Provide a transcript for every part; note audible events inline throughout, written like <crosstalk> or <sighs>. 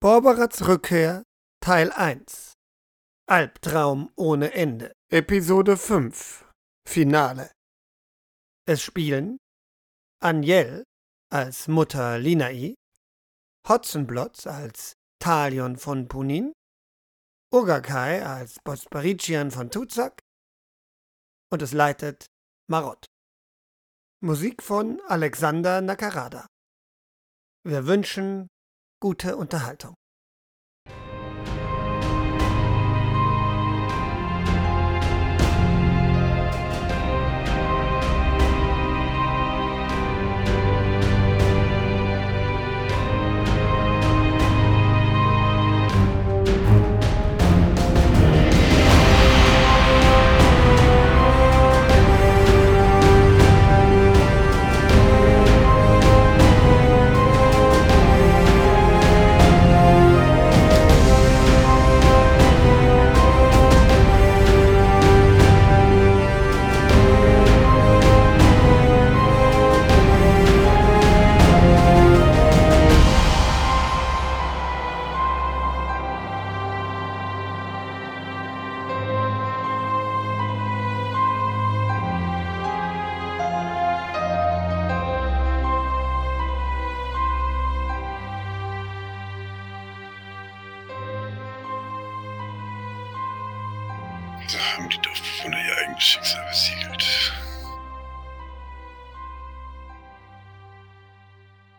Borberats Rückkehr Teil 1 Albtraum ohne Ende Episode 5 Finale Es spielen Aniel als Mutter Linai, Hotzenblotz als Talion von Punin, Ugakai als Bosparician von Tuzak und es leitet Marot. Musik von Alexander Nakarada. Wir wünschen gute Unterhaltung.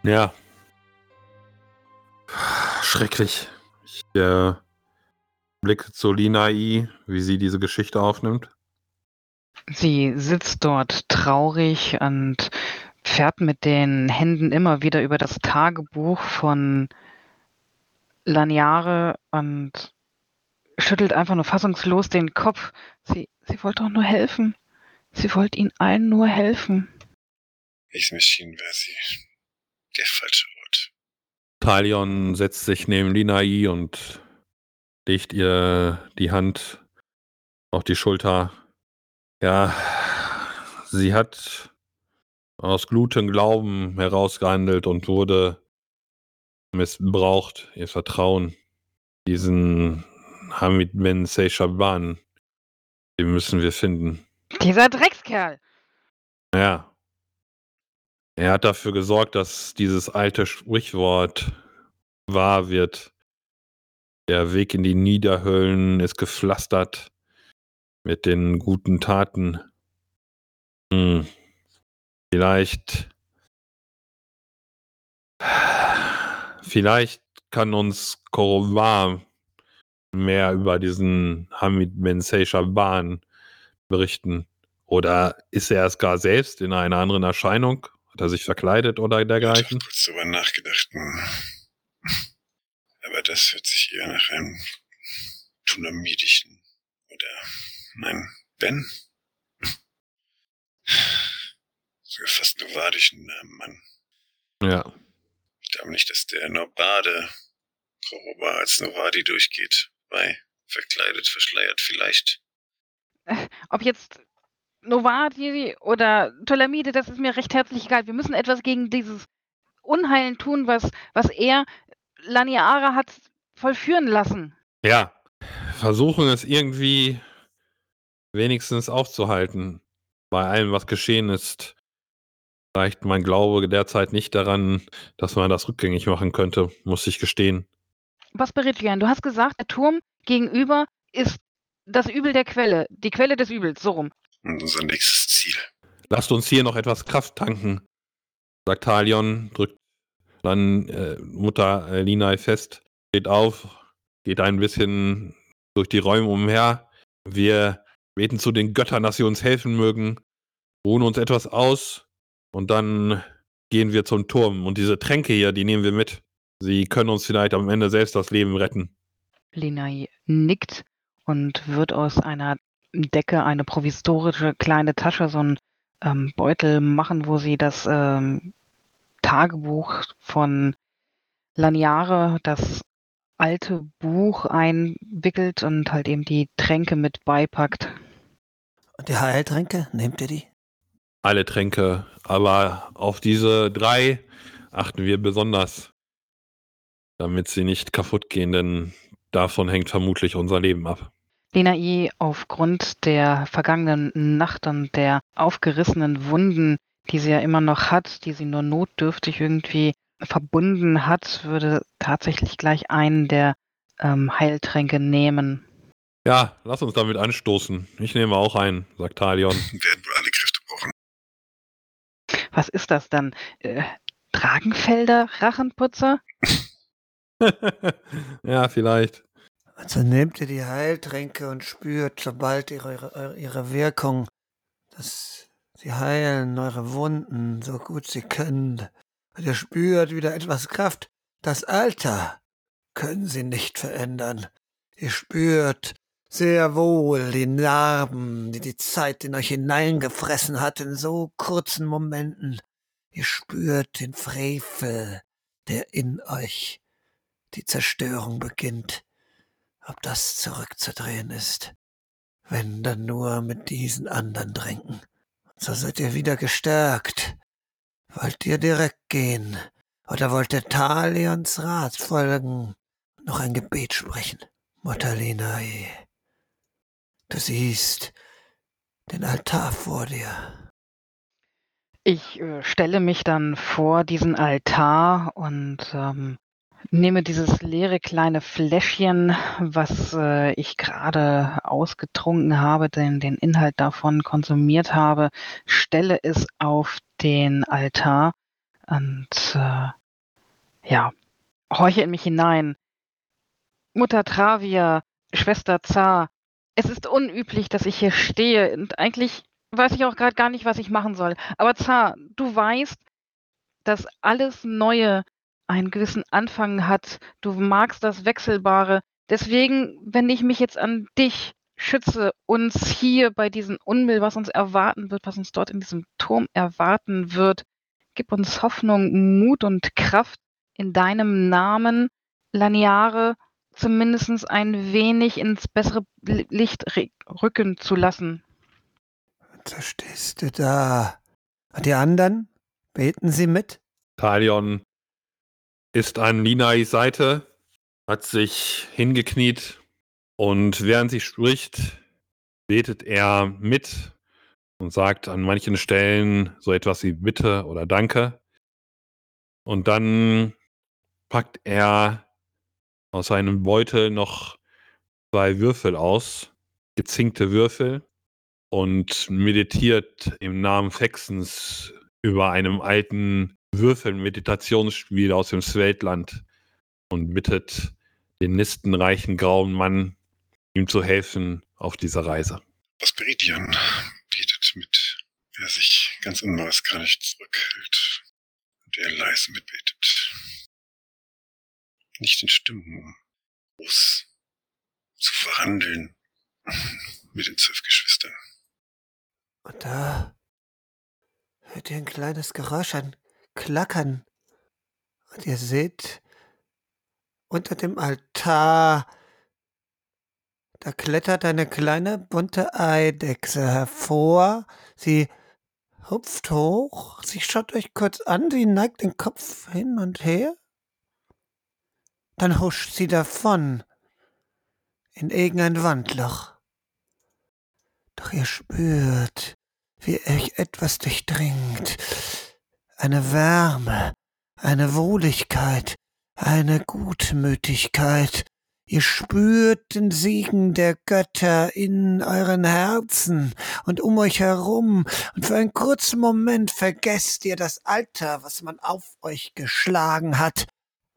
Ja. Schrecklich. Ich äh, blicke zu Linai, wie sie diese Geschichte aufnimmt. Sie sitzt dort traurig und fährt mit den Händen immer wieder über das Tagebuch von Laniare und schüttelt einfach nur fassungslos den Kopf. Sie, sie wollte doch nur helfen. Sie wollte ihnen allen nur helfen. Ich Machine wäre sie. Der falsche Ort. Talion setzt sich neben Linai und legt ihr die Hand auf die Schulter. Ja, sie hat aus gutem Glauben herausgehandelt und wurde missbraucht, ihr Vertrauen. Diesen Hamid Ben Seyshaban, den müssen wir finden. Dieser Dreckskerl. Ja. Er hat dafür gesorgt, dass dieses alte Sprichwort wahr wird. Der Weg in die Niederhöllen ist gepflastert mit den guten Taten. Hm. Vielleicht. Vielleicht kann uns Korovar mehr über diesen Hamid Ben Seyshaban berichten. Oder ist er es gar selbst in einer anderen Erscheinung? Hat er sich verkleidet oder Ich dergleichen? habe kurz drüber nachgedacht. hm. Aber das hört sich eher nach einem tunamidischen oder nein, Ben? Sogar fast novadischen Namen an. Ja. Ich glaube nicht, dass der Nobade Koroba als Novadi durchgeht. Bei verkleidet, verschleiert vielleicht. Ob jetzt Novati oder Ptolemide, das ist mir recht herzlich egal. Wir müssen etwas gegen dieses Unheilen tun, was, was er, Laniara, hat vollführen lassen. Ja. Versuchen es irgendwie wenigstens aufzuhalten. Bei allem, was geschehen ist, reicht mein Glaube derzeit nicht daran, dass man das rückgängig machen könnte, muss ich gestehen. Bosperidian, du hast gesagt, der Turm gegenüber ist das Übel der Quelle, die Quelle des Übels, so rum. Und unser nächstes Ziel. Lasst uns hier noch etwas Kraft tanken, sagt Talion, drückt dann äh, Mutter äh, Linai fest, steht auf, geht ein bisschen durch die Räume umher. Wir beten zu den Göttern, dass sie uns helfen mögen, ruhen uns etwas aus und dann gehen wir zum Turm. Und diese Tränke hier, die nehmen wir mit. Sie können uns vielleicht am Ende selbst das Leben retten. Linai nickt und wird aus einer Decke eine provisorische kleine Tasche, so einen ähm, Beutel machen, wo sie das ähm, Tagebuch von Laniare, das alte Buch einwickelt und halt eben die Tränke mit beipackt. Und die Heiltränke, nehmt ihr die? Alle Tränke, aber auf diese drei achten wir besonders. damit sie nicht kaputt gehen, denn davon hängt vermutlich unser Leben ab. Lena I., aufgrund der vergangenen Nacht und der aufgerissenen Wunden, die sie ja immer noch hat, die sie nur notdürftig irgendwie verbunden hat, würde tatsächlich gleich einen der ähm, Heiltränke nehmen. Ja, lass uns damit anstoßen. Ich nehme auch einen, sagt Talion. <laughs> Wir werden wohl alle Kräfte brauchen. Was ist das dann? Äh, Dragenfelder Rachenputzer? <laughs> ja, vielleicht. Also nehmt ihr die Heiltränke und spürt, sobald ihre, ihre Wirkung, dass sie heilen eure Wunden so gut sie können. Und ihr spürt wieder etwas Kraft. Das Alter können sie nicht verändern. Ihr spürt sehr wohl die Narben, die die Zeit in euch hineingefressen hat in so kurzen Momenten. Ihr spürt den Frevel, der in euch die Zerstörung beginnt. Ob das zurückzudrehen ist, wenn dann nur mit diesen anderen Tränken. So seid ihr wieder gestärkt. Wollt ihr direkt gehen? Oder wollt ihr Talions Rat folgen und noch ein Gebet sprechen? Mutter Linai, du siehst den Altar vor dir. Ich äh, stelle mich dann vor diesen Altar und ähm, nehme dieses leere kleine Fläschchen, was äh, ich gerade ausgetrunken habe, den, den Inhalt davon konsumiert habe, stelle es auf den Altar und äh, ja, horche in mich hinein. Mutter Travia, Schwester Zar, es ist unüblich, dass ich hier stehe und eigentlich weiß ich auch gerade gar nicht, was ich machen soll. Aber Zar, du weißt, dass alles Neue einen gewissen Anfang hat. Du magst das Wechselbare. Deswegen wende ich mich jetzt an dich. Schütze uns hier bei diesem Unbill, was uns erwarten wird, was uns dort in diesem Turm erwarten wird. Gib uns Hoffnung, Mut und Kraft in deinem Namen, Laniare zumindest ein wenig ins bessere Licht rücken zu lassen. So stehst du da. Und die anderen? Beten sie mit? Talion ist an Linais Seite, hat sich hingekniet und während sie spricht, betet er mit und sagt an manchen Stellen so etwas wie Bitte oder Danke. Und dann packt er aus seinem Beutel noch zwei Würfel aus, gezinkte Würfel, und meditiert im Namen Fexens über einem alten Würfel-Meditationsspiel aus dem Sveitland und bittet den nistenreichen grauen Mann, ihm zu helfen auf dieser Reise. Asperidian betet mit, wer sich ganz unmaßgreiflich zurückhält und er leise mitbetet. Nicht in Stimmen, um groß zu verhandeln mit den zwölf Geschwistern. Und da hört ihr ein kleines Geräusch, ein Klackern. Und ihr seht unter dem Altar, da klettert eine kleine bunte Eidechse hervor. Sie hupft hoch, sie schaut euch kurz an, sie neigt den Kopf hin und her. Dann huscht sie davon in irgendein Wandloch. Doch ihr spürt, wie euch etwas durchdringt. Eine Wärme, eine Wohligkeit, eine Gutmütigkeit. Ihr spürt den Segen der Götter in euren Herzen und um euch herum, und für einen kurzen Moment vergesst ihr das Alter, was man auf euch geschlagen hat.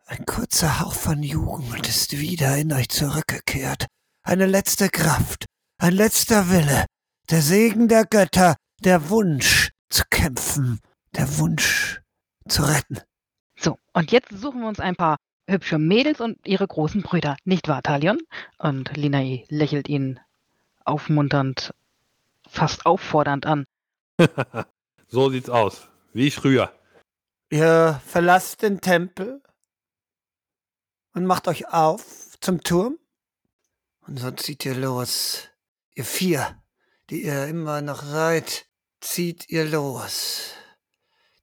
Ein kurzer Hauch von Jugend ist wieder in euch zurückgekehrt. Eine letzte Kraft, ein letzter Wille, der Segen der Götter, der Wunsch zu kämpfen, der Wunsch zu retten. So, und jetzt suchen wir uns ein paar hübsche Mädels und ihre großen Brüder, nicht wahr, Talion? Und Linai lächelt ihn aufmunternd, fast auffordernd an. <laughs> so sieht's aus, wie früher. Ihr verlasst den Tempel und macht euch auf zum Turm. Und so zieht ihr los. Ihr vier, die ihr immer noch seid, zieht ihr los.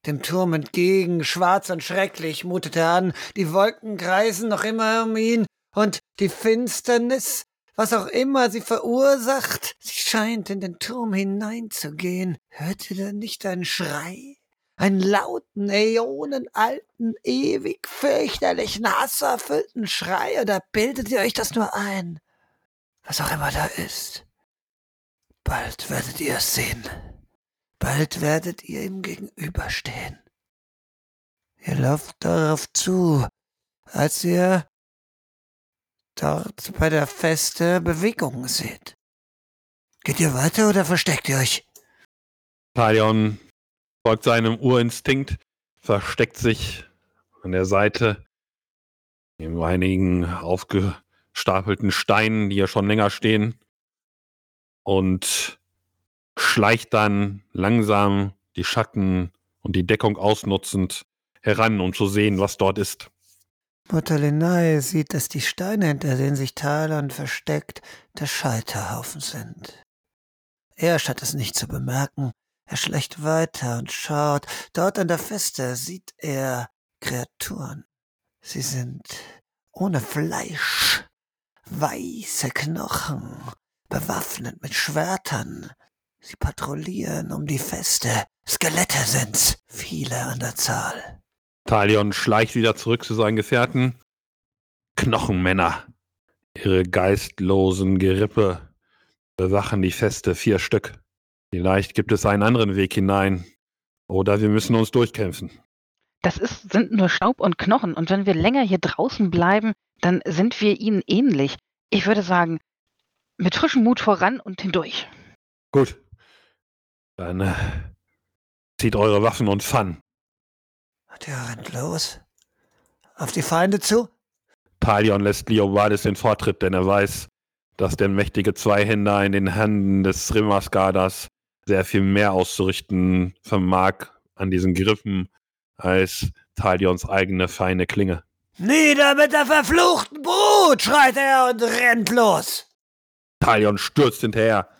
Dem Turm entgegen, schwarz und schrecklich, mutet er an, die Wolken kreisen noch immer um ihn, und die Finsternis, was auch immer sie verursacht, sie scheint in den Turm hineinzugehen. Hört ihr da nicht einen Schrei? Einen lauten, äonenalten, ewig fürchterlichen, hasserfüllten Schrei, oder bildet ihr euch das nur ein? Was auch immer da ist. Bald werdet ihr es sehen. Bald werdet ihr ihm gegenüberstehen. Ihr lauft darauf zu, als ihr dort bei der Feste Bewegungen seht. Geht ihr weiter oder versteckt ihr euch? Talion folgt seinem Urinstinkt, versteckt sich an der Seite neben einigen aufgestapelten Steinen, die ja schon länger stehen, und schleicht dann langsam die Schatten und die Deckung ausnutzend heran, um zu sehen, was dort ist. Mutterlinai sieht, dass die Steine, hinter denen sich Talon versteckt, der Scheiterhaufen sind. Er statt es nicht zu bemerken, er schleicht weiter und schaut. Dort an der Feste sieht er Kreaturen. Sie sind ohne Fleisch, weiße Knochen, bewaffnet mit Schwertern. Sie patrouillieren um die Feste. Skelette sind's, viele an der Zahl. Talion schleicht wieder zurück zu seinen Gefährten. Knochenmänner. Ihre geistlosen Gerippe bewachen die Feste, vier Stück. Vielleicht gibt es einen anderen Weg hinein. Oder wir müssen uns durchkämpfen. Das ist, sind nur Staub und Knochen. Und wenn wir länger hier draußen bleiben, dann sind wir ihnen ähnlich. Ich würde sagen, mit frischem Mut voran und hindurch. Gut. Dann äh, zieht eure Waffen und Pfannen. Der rennt los. Auf die Feinde zu? Talion lässt Leobardes den Vortritt, denn er weiß, dass der mächtige Zweihänder in den Händen des Rimmerskadas sehr viel mehr auszurichten vermag an diesen Griffen als Talions eigene feine Klinge. Nieder mit der verfluchten Brut, schreit er und rennt los. Talion stürzt hinterher.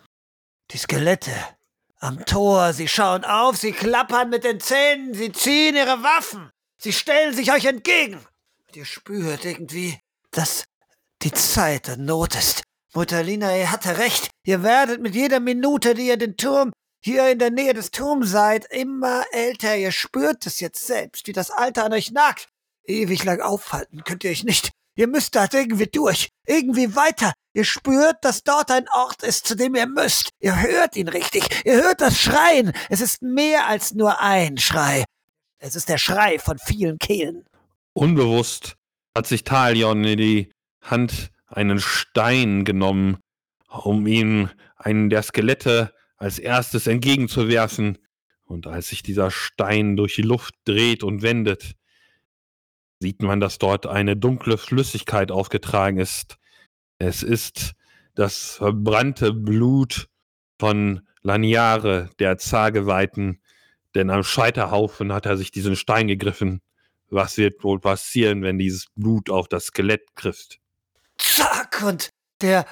Die Skelette am Tor, sie schauen auf, sie klappern mit den Zähnen, sie ziehen ihre Waffen, sie stellen sich euch entgegen. Und ihr spürt irgendwie, dass die Zeit der Not ist. Mutterlina, ihr hatte recht. Ihr werdet mit jeder Minute, die ihr den Turm hier in der Nähe des Turms seid, immer älter. Ihr spürt es jetzt selbst, wie das Alter an euch nagt. Ewig lang aufhalten könnt ihr euch nicht. Ihr müsst da irgendwie durch, irgendwie weiter. Ihr spürt, dass dort ein Ort ist, zu dem ihr müsst. Ihr hört ihn richtig. Ihr hört das Schreien. Es ist mehr als nur ein Schrei. Es ist der Schrei von vielen Kehlen. Unbewusst hat sich Talion in die Hand einen Stein genommen, um ihm einen der Skelette als erstes entgegenzuwerfen. Und als sich dieser Stein durch die Luft dreht und wendet, sieht man, dass dort eine dunkle Flüssigkeit aufgetragen ist. Es ist das verbrannte Blut von Laniare, der Zageweiten, denn am Scheiterhaufen hat er sich diesen Stein gegriffen. Was wird wohl passieren, wenn dieses Blut auf das Skelett trifft? Zack! Und der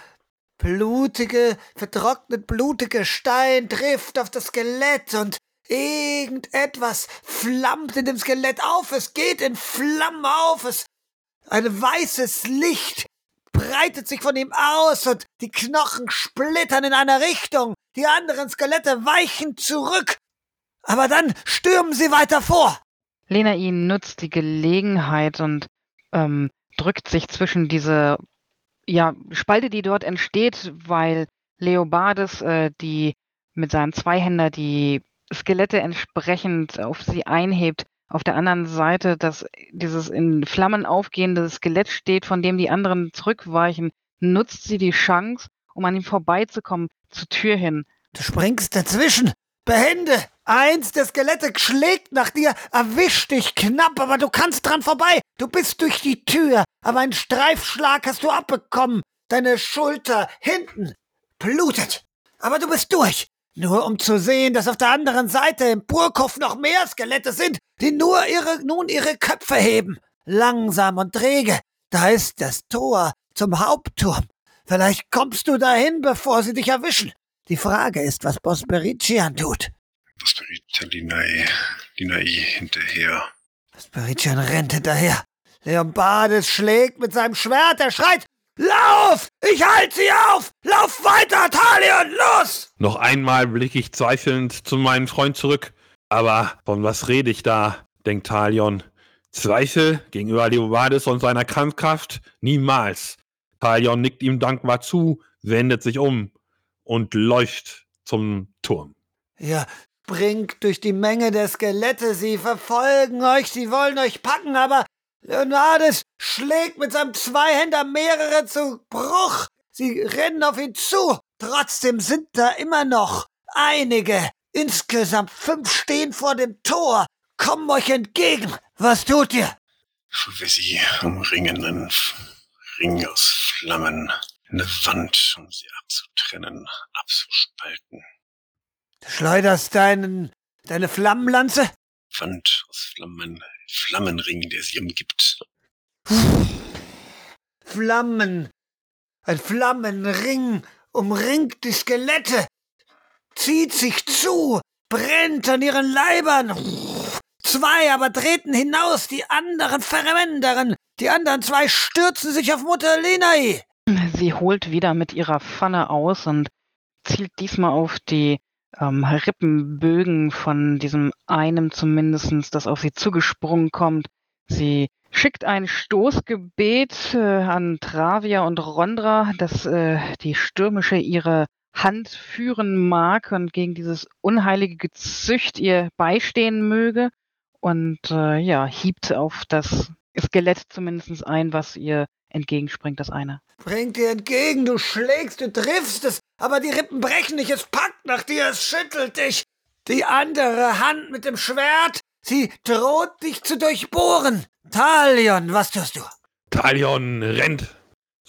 blutige, vertrocknet blutige Stein trifft auf das Skelett und Irgendetwas flammt in dem Skelett auf, es geht in Flammen auf, es ein weißes Licht breitet sich von ihm aus und die Knochen splittern in einer Richtung, die anderen Skelette weichen zurück, aber dann stürmen sie weiter vor. Lena ihn nutzt die Gelegenheit und ähm, drückt sich zwischen diese ja, Spalte, die dort entsteht, weil Leobardes äh, die mit seinem Zweihänder die Skelette entsprechend auf sie einhebt. Auf der anderen Seite, dass dieses in Flammen aufgehende Skelett steht, von dem die anderen zurückweichen, nutzt sie die Chance, um an ihm vorbeizukommen, zur Tür hin. Du springst dazwischen. Behände! Eins der Skelette schlägt nach dir, erwischt dich knapp, aber du kannst dran vorbei. Du bist durch die Tür, aber einen Streifschlag hast du abbekommen. Deine Schulter hinten blutet. Aber du bist durch. Nur um zu sehen, dass auf der anderen Seite im Burghof noch mehr Skelette sind, die nur ihre, nun ihre Köpfe heben. Langsam und träge. Da ist das Tor zum Hauptturm. Vielleicht kommst du dahin, bevor sie dich erwischen. Die Frage ist, was Bosperician tut. Bosperician Linai hinterher. Spiritian rennt hinterher. Leobardes schlägt mit seinem Schwert, er schreit, Lauf! Ich halte sie auf! Lauf weiter, Talion, los! Noch einmal blicke ich zweifelnd zu meinem Freund zurück. Aber von was rede ich da? denkt Talion. Zweifel gegenüber Leobardes und seiner Kampfkraft? Niemals. Talion nickt ihm dankbar zu, wendet sich um und läuft zum Turm. Ja, springt durch die Menge der Skelette, sie verfolgen euch, sie wollen euch packen, aber Leonardis schlägt mit seinem Zweihänder mehrere zu Bruch. Sie rennen auf ihn zu. Trotzdem sind da immer noch einige. Insgesamt fünf stehen vor dem Tor, kommen euch entgegen. Was tut ihr? Wie sie umringen, einen Ring aus Flammen, eine Wand, um sie abzutrennen, abzuspalten. Du schleuderst deinen, deine Flammenlanze? Wand aus Flammen, Flammenring, der sie umgibt. Flammen. Ein Flammenring umringt die Skelette, zieht sich zu, brennt an ihren Leibern. Zwei aber treten hinaus, die anderen verwendern. Die anderen zwei stürzen sich auf Mutter Lenai. Sie holt wieder mit ihrer Pfanne aus und zielt diesmal auf die ähm, Rippenbögen von diesem einem zumindestens, das auf sie zugesprungen kommt. Sie schickt ein Stoßgebet äh, an Travia und Rondra, dass äh, die Stürmische ihre Hand führen mag und gegen dieses unheilige Gezücht ihr beistehen möge und äh, ja, hiebt auf das Skelett zumindest ein, was ihr entgegenspringt, das eine. Bringt dir entgegen, du schlägst, du triffst es, aber die Rippen brechen nicht, es packt nach dir, es schüttelt dich. Die andere Hand mit dem Schwert, sie droht dich zu durchbohren. Talion, was tust du? Talion rennt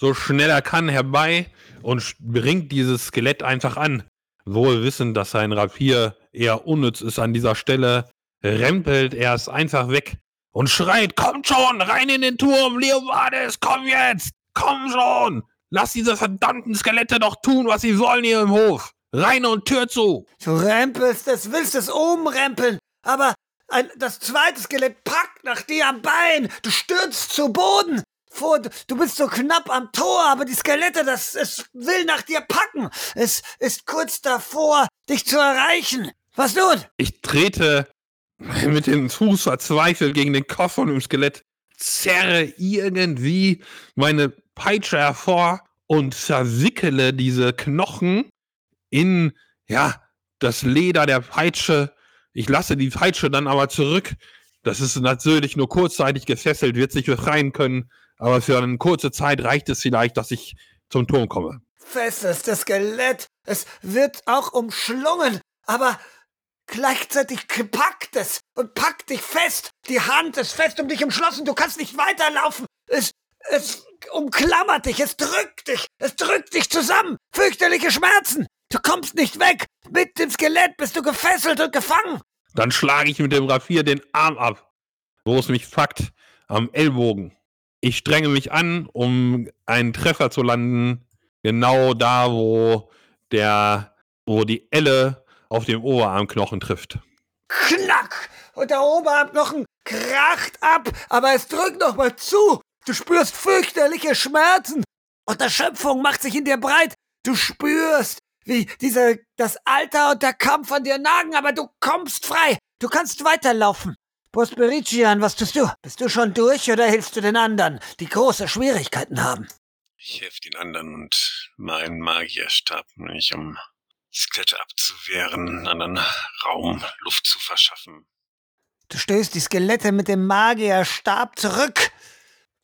so schnell er kann herbei und bringt dieses Skelett einfach an. Wohl wissend, dass sein Rapier eher unnütz ist an dieser Stelle, rempelt er es einfach weg und schreit, kommt schon, rein in den Turm, Leobardes, komm jetzt, komm schon, lass diese verdammten Skelette doch tun, was sie wollen hier im Hof. Rein und Tür zu. Du rempelst es, willst es umrempeln, aber ein, das zweite Skelett packt nach dir am Bein, du stürzt zu Boden. Vor, du bist so knapp am Tor, aber die Skelette, das, es will nach dir packen. Es ist kurz davor, dich zu erreichen. Was nun? Ich trete <laughs> mit dem Fuß verzweifelt gegen den Kopf von dem Skelett, zerre irgendwie meine Peitsche hervor und verwickele diese Knochen in, ja, das Leder der Peitsche. Ich lasse die Peitsche dann aber zurück. Das ist natürlich nur kurzzeitig gefesselt, wird sich befreien können, aber für eine kurze Zeit reicht es vielleicht, dass ich zum Turm komme. Festes Skelett, es wird auch umschlungen, aber Gleichzeitig packt es und packt dich fest. Die Hand ist fest um dich umschlossen. Du kannst nicht weiterlaufen. Es, es umklammert dich. Es drückt dich. Es drückt dich zusammen. Fürchterliche Schmerzen. Du kommst nicht weg. Mit dem Skelett bist du gefesselt und gefangen. Dann schlage ich mit dem Rapier den Arm ab, wo es mich packt, am Ellbogen. Ich strenge mich an, um einen Treffer zu landen, genau da, wo der, wo die Elle auf dem Oberarmknochen trifft. Knack! Und der Oberarmknochen kracht ab, aber es drückt noch mal zu. Du spürst fürchterliche Schmerzen. Und Erschöpfung macht sich in dir breit. Du spürst, wie diese, das Alter und der Kampf an dir nagen, aber du kommst frei. Du kannst weiterlaufen. Prosperician, was tust du? Bist du schon durch oder hilfst du den anderen, die große Schwierigkeiten haben? Ich helfe den anderen und mein Magierstab nicht, um Skelette abzuwehren, anderen Raum, Luft zu verschaffen. Du stößt die Skelette mit dem Magierstab zurück.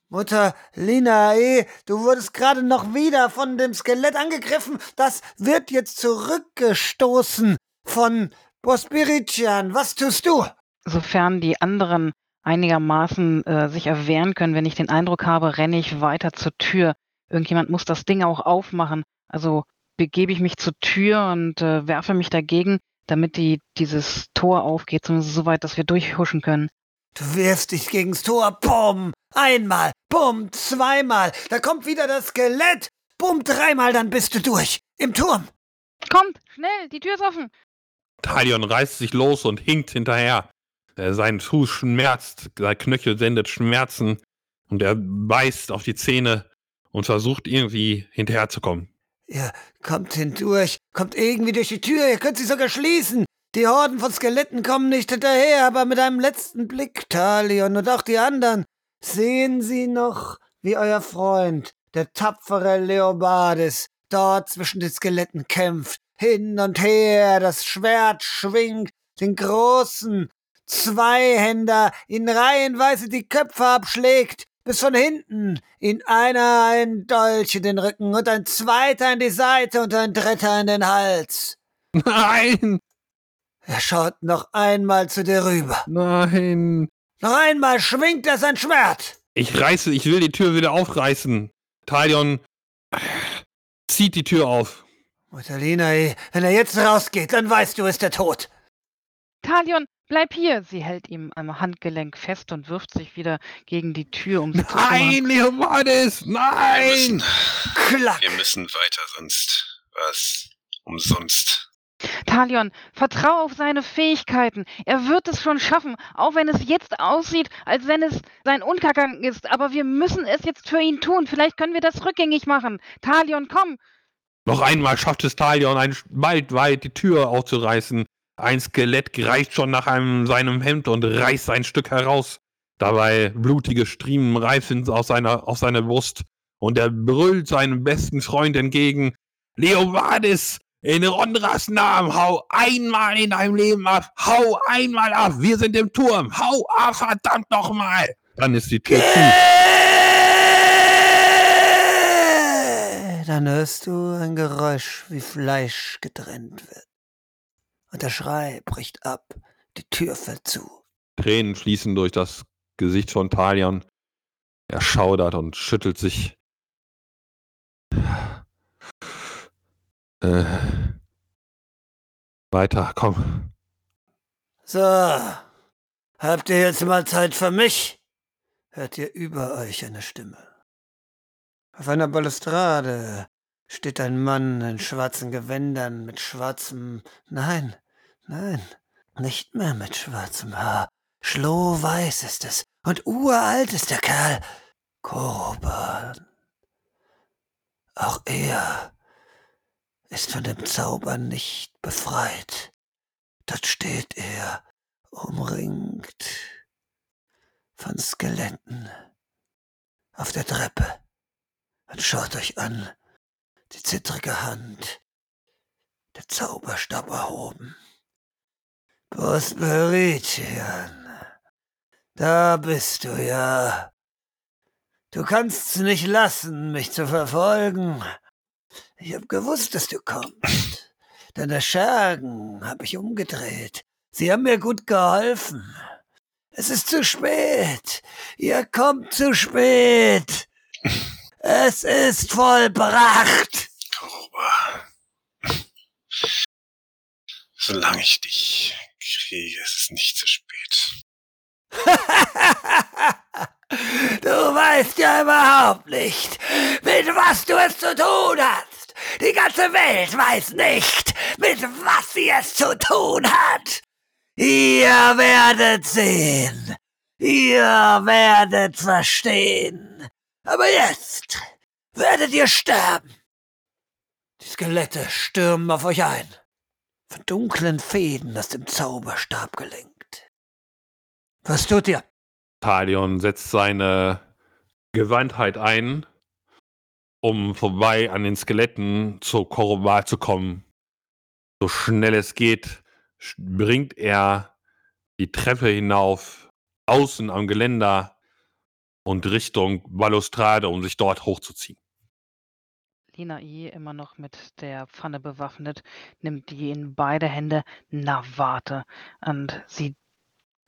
Mutter Linae, du wurdest gerade noch wieder von dem Skelett angegriffen. Das wird jetzt zurückgestoßen von Bospiritian. Was tust du? Sofern die anderen einigermaßen äh, sich erwehren können, wenn ich den Eindruck habe, renne ich weiter zur Tür. Irgendjemand muss das Ding auch aufmachen. Also begebe ich mich zur Tür und äh, werfe mich dagegen, damit die, dieses Tor aufgeht, zumindest so weit, dass wir durchhuschen können. Du wirfst dich gegens Tor, bumm, einmal, bumm, zweimal, da kommt wieder das Skelett, bumm, dreimal, dann bist du durch, im Turm. Kommt, schnell, die Tür ist offen. Talion reißt sich los und hinkt hinterher. Äh, sein Fuß schmerzt, sein Knöchel sendet Schmerzen und er beißt auf die Zähne und versucht irgendwie hinterherzukommen. Ihr kommt hindurch, kommt irgendwie durch die Tür, ihr könnt sie sogar schließen. Die Horden von Skeletten kommen nicht hinterher, aber mit einem letzten Blick, Talion und auch die anderen, sehen sie noch, wie euer Freund, der tapfere Leobardes, dort zwischen den Skeletten kämpft, hin und her, das Schwert schwingt, den großen Zweihänder in reihenweise die Köpfe abschlägt, bis von hinten ihn einer ein Dolch in den Rücken und ein zweiter in die Seite und ein dritter in den Hals. Nein! Er schaut noch einmal zu dir rüber. Nein! Noch einmal schwingt er sein Schwert. Ich reiße, ich will die Tür wieder aufreißen. Talion zieht die Tür auf. Mutterlina, wenn er jetzt rausgeht, dann weißt du, ist er tot. Talion, bleib hier! Sie hält ihm am Handgelenk fest und wirft sich wieder gegen die Tür, um sie zu Nein! Wir Nein! müssen, Klack. wir müssen weiter, sonst was umsonst. Talion, vertrau auf seine Fähigkeiten. Er wird es schon schaffen, auch wenn es jetzt aussieht, als wenn es sein Untergang ist. Aber wir müssen es jetzt für ihn tun. Vielleicht können wir das rückgängig machen. Talion, komm! Noch einmal schafft es Talion, ein, bald weit die Tür aufzureißen. Ein Skelett greift schon nach einem, seinem Hemd und reißt ein Stück heraus. Dabei blutige Striemen reifen aus seiner, aus seiner Brust. Und er brüllt seinem besten Freund entgegen. Leovadis, in Rondras Namen, hau einmal in deinem Leben ab. Hau einmal ab. Wir sind im Turm. Hau ab, verdammt nochmal. Dann ist die Tür zu. Dann hörst du ein Geräusch, wie Fleisch getrennt wird. Und der Schrei bricht ab, die Tür fällt zu. Tränen fließen durch das Gesicht von Talion. Er schaudert und schüttelt sich. Äh, weiter, komm. So, habt ihr jetzt mal Zeit für mich? Hört ihr über euch eine Stimme. Auf einer Balustrade steht ein Mann in schwarzen Gewändern mit schwarzem, nein, nein, nicht mehr mit schwarzem Haar. Schlohweiß ist es und uralt ist der Kerl. Koroban. Auch er ist von dem Zauber nicht befreit. Dort steht er, umringt von Skeletten, auf der Treppe und schaut euch an, die zittrige Hand, der Zauberstab erhoben. Prosperitian, da bist du ja. Du kannst's nicht lassen, mich zu verfolgen. Ich hab gewusst, dass du kommst. Deine Schergen hab ich umgedreht. Sie haben mir gut geholfen. Es ist zu spät. Ihr kommt zu spät. Es ist vollbracht. Koroba. Solange ich dich kriege, ist es nicht zu spät. <laughs> du weißt ja überhaupt nicht, mit was du es zu tun hast. Die ganze Welt weiß nicht, mit was sie es zu tun hat. Ihr werdet sehen. Ihr werdet verstehen. Aber jetzt werdet ihr sterben. Die Skelette stürmen auf euch ein, von dunklen Fäden aus dem Zauberstab gelenkt. Was tut ihr? Talion setzt seine Gewandtheit ein, um vorbei an den Skeletten zu Korobar zu kommen. So schnell es geht, bringt er die Treppe hinauf, außen am Geländer und Richtung Balustrade, um sich dort hochzuziehen. Lina I, immer noch mit der Pfanne bewaffnet, nimmt die in beide Hände. Na, warte. Und sie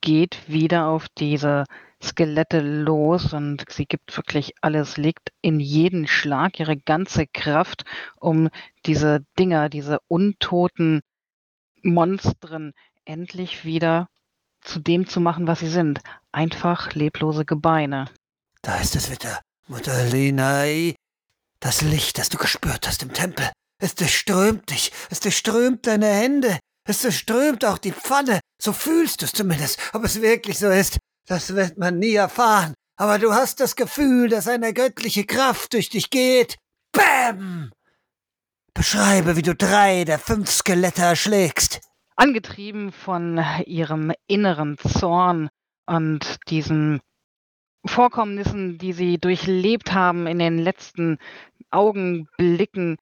geht wieder auf diese Skelette los und sie gibt wirklich alles, legt in jeden Schlag ihre ganze Kraft, um diese Dinger, diese untoten Monstren endlich wieder zu dem zu machen, was sie sind. Einfach leblose Gebeine. Da ist es wieder, Mutter Linai. Das Licht, das du gespürt hast im Tempel. Es durchströmt dich, es durchströmt deine Hände. Es strömt auch die Pfanne. So fühlst du es zumindest. Ob es wirklich so ist, das wird man nie erfahren. Aber du hast das Gefühl, dass eine göttliche Kraft durch dich geht. Bäm! Beschreibe, wie du drei der fünf Skelette erschlägst. Angetrieben von ihrem inneren Zorn und diesen Vorkommnissen, die sie durchlebt haben in den letzten Augenblicken,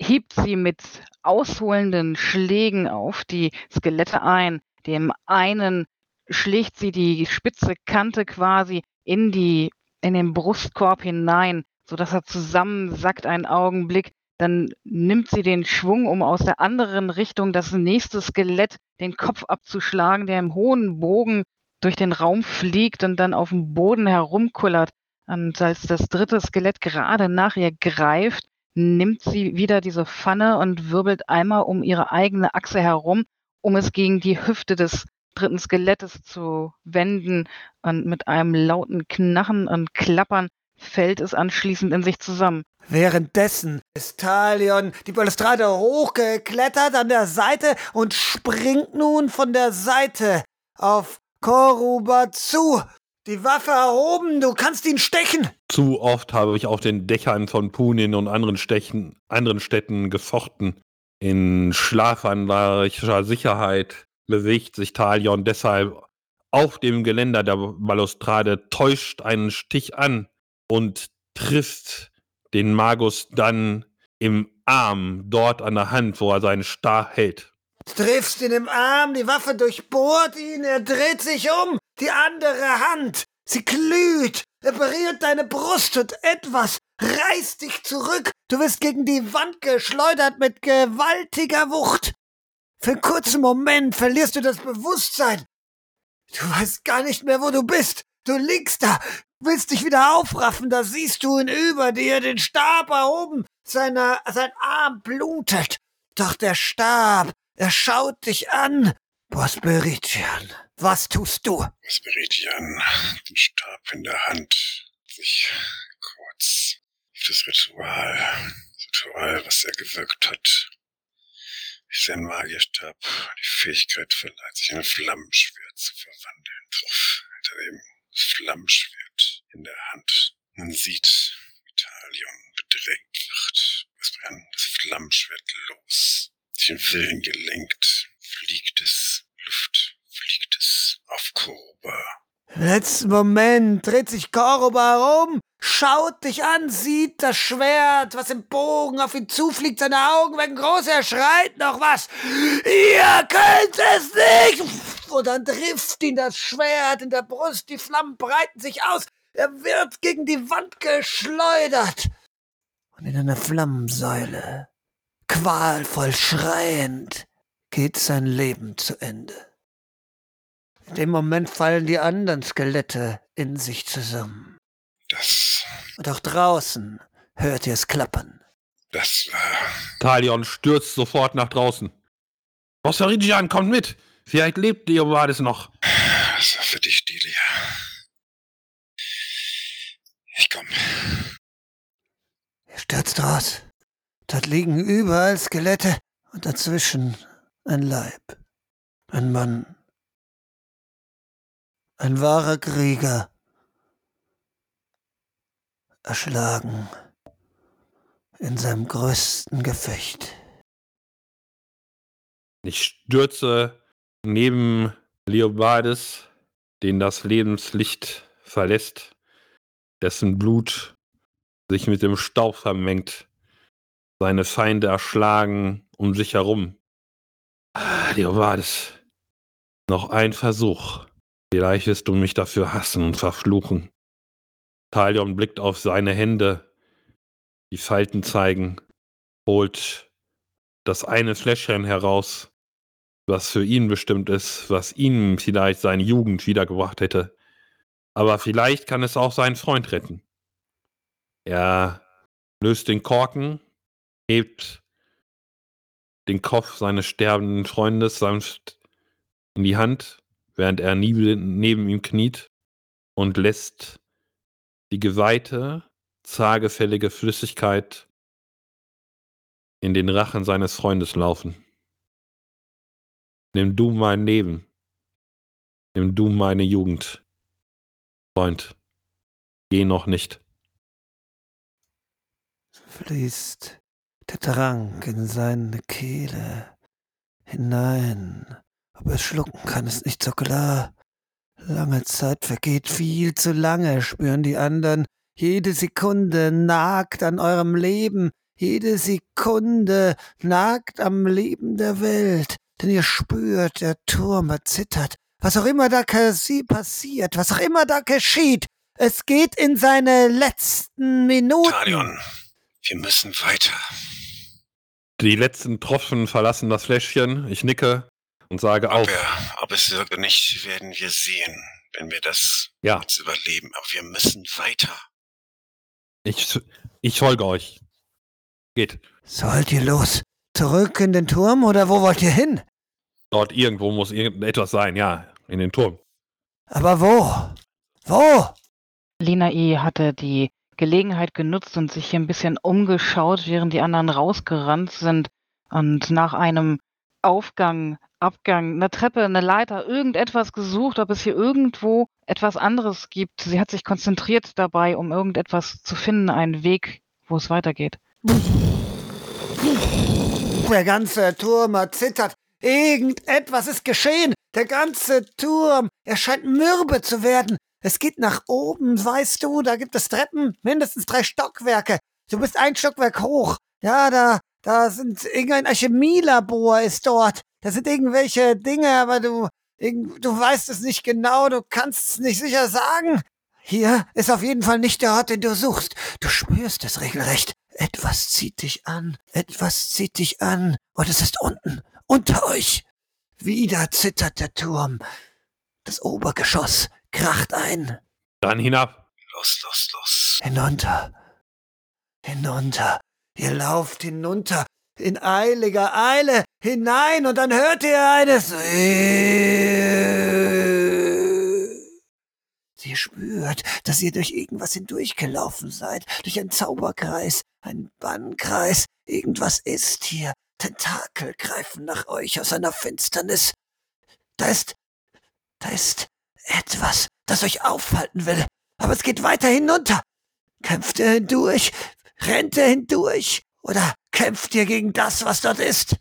hebt sie mit ausholenden Schlägen auf die Skelette ein. Dem einen schlägt sie die spitze Kante quasi in die in den Brustkorb hinein, sodass er zusammensackt einen Augenblick. Dann nimmt sie den Schwung, um aus der anderen Richtung das nächste Skelett den Kopf abzuschlagen, der im hohen Bogen durch den Raum fliegt und dann auf dem Boden herumkullert. Und als das dritte Skelett gerade nach ihr greift, nimmt sie wieder diese Pfanne und wirbelt einmal um ihre eigene Achse herum, um es gegen die Hüfte des dritten Skelettes zu wenden. Und mit einem lauten Knachen und Klappern fällt es anschließend in sich zusammen. Währenddessen ist Talion die Balustrade hochgeklettert an der Seite und springt nun von der Seite auf Koruba zu. Die Waffe erhoben, du kannst ihn stechen. Zu oft habe ich auf den Dächern von Punin und anderen, Stechen, anderen Städten gefochten. In schlafanlarischer Sicherheit bewegt sich Talion deshalb auf dem Geländer der Balustrade, täuscht einen Stich an und trifft den Magus dann im Arm, dort an der Hand, wo er seinen Star hält. Triffst ihn im Arm, die Waffe durchbohrt ihn, er dreht sich um, die andere Hand, sie glüht, er berührt deine Brust und etwas reißt dich zurück, du wirst gegen die Wand geschleudert mit gewaltiger Wucht. Für einen kurzen Moment verlierst du das Bewusstsein. Du weißt gar nicht mehr, wo du bist. Du liegst da, willst dich wieder aufraffen, da siehst du ihn über dir, den Stab erhoben, seiner, sein Arm blutet. Doch der Stab, er schaut dich an. Bosperidian, was tust du? Bosperidian, den Stab in der Hand, sich kurz auf das Ritual, das Ritual, was er gewirkt hat, sein Magierstab die Fähigkeit verleiht, sich in ein Flammenschwert zu verwandeln. Drauf hinter dem Flammenschwert in der Hand. Man sieht, wie Talion bedrängt wird. Brennt das Flammenschwert los. Sich in Willen gelenkt. Fliegt es, Luft, fliegt es auf Koroba. Letzten Moment dreht sich Koroba um, schaut dich an, sieht das Schwert, was im Bogen auf ihn zufliegt, seine Augen werden groß, er schreit noch was. Ihr könnt es nicht! Und dann trifft ihn das Schwert in der Brust, die Flammen breiten sich aus, er wird gegen die Wand geschleudert. Und in einer Flammensäule, qualvoll schreiend, geht sein Leben zu Ende. In dem Moment fallen die anderen Skelette in sich zusammen. Das. Und auch draußen hört ihr es klappern. Das war. Talion stürzt sofort nach draußen. Bossarigian, kommt mit! Vielleicht lebt Leobades noch. Das war für dich, Delia. Ich komm. Er stürzt raus. Dort liegen überall Skelette und dazwischen ein Leib. Ein Mann ein wahrer Krieger. Erschlagen in seinem größten Gefecht. Ich stürze neben Leobardes, den das Lebenslicht verlässt, dessen Blut sich mit dem Staub vermengt, seine Feinde erschlagen um sich herum. Ah, Leobardes, noch ein Versuch. Vielleicht wirst du mich dafür hassen und verfluchen. Talion blickt auf seine Hände, die Falten zeigen, holt das eine Fläschchen heraus, was für ihn bestimmt ist, was ihm vielleicht seine Jugend wiedergebracht hätte. Aber vielleicht kann es auch seinen Freund retten. Er löst den Korken, hebt den Kopf seines sterbenden Freundes sanft in die Hand während er neben ihm kniet und lässt die geweihte, zagefällige Flüssigkeit in den Rachen seines Freundes laufen. Nimm du mein Leben. Nimm du meine Jugend. Freund, geh noch nicht. Fließt der Trank in seine Kehle hinein. Ob er schlucken kann, ist nicht so klar. Lange Zeit vergeht viel zu lange, spüren die anderen. Jede Sekunde nagt an eurem Leben. Jede Sekunde nagt am Leben der Welt. Denn ihr spürt, der Turm erzittert. Was auch immer da passiert, was auch immer da geschieht, es geht in seine letzten Minuten. Talion, wir müssen weiter. Die letzten Tropfen verlassen das Fläschchen. Ich nicke und sage ob auf. Er, ob es wirkt oder nicht, werden wir sehen, wenn wir das Ja. jetzt überleben. Aber wir müssen weiter. Ich, ich folge euch. Geht. Sollt ihr los? Zurück in den Turm oder wo wollt ihr hin? Dort irgendwo muss irgendetwas sein, ja. In den Turm. Aber wo? Wo? Lina E. hatte die Gelegenheit genutzt und sich hier ein bisschen umgeschaut, während die anderen rausgerannt sind und nach einem Aufgang, Abgang, einer Treppe, eine Leiter, irgendetwas gesucht, ob es hier irgendwo etwas anderes gibt. Sie hat sich konzentriert dabei, um irgendetwas zu finden, einen Weg, wo es weitergeht. Der ganze Turm erzittert. Irgendetwas ist geschehen. Der ganze Turm, er scheint mürbe zu werden. Es geht nach oben, weißt du, da gibt es Treppen, mindestens drei Stockwerke. Du bist ein Stockwerk hoch. Ja, da, da sind irgendein Alchemielabor ist dort. Da sind irgendwelche Dinge, aber du, du weißt es nicht genau, du kannst es nicht sicher sagen. Hier ist auf jeden Fall nicht der Ort, den du suchst. Du spürst es regelrecht. Etwas zieht dich an, etwas zieht dich an. Und es ist unten, unter euch. Wieder zittert der Turm. Das Obergeschoss kracht ein. Dann hinab. Los, los, los. Hinunter. Hinunter. Ihr lauft hinunter. In eiliger Eile hinein und dann hört ihr eines. Sie spürt, dass ihr durch irgendwas hindurchgelaufen seid. Durch einen Zauberkreis, einen Bannkreis. Irgendwas ist hier. Tentakel greifen nach euch aus einer Finsternis. Da ist. Da ist etwas, das euch aufhalten will. Aber es geht weiter hinunter. Kämpft ihr hindurch? Rennt ihr hindurch? Oder kämpft ihr gegen das, was dort ist?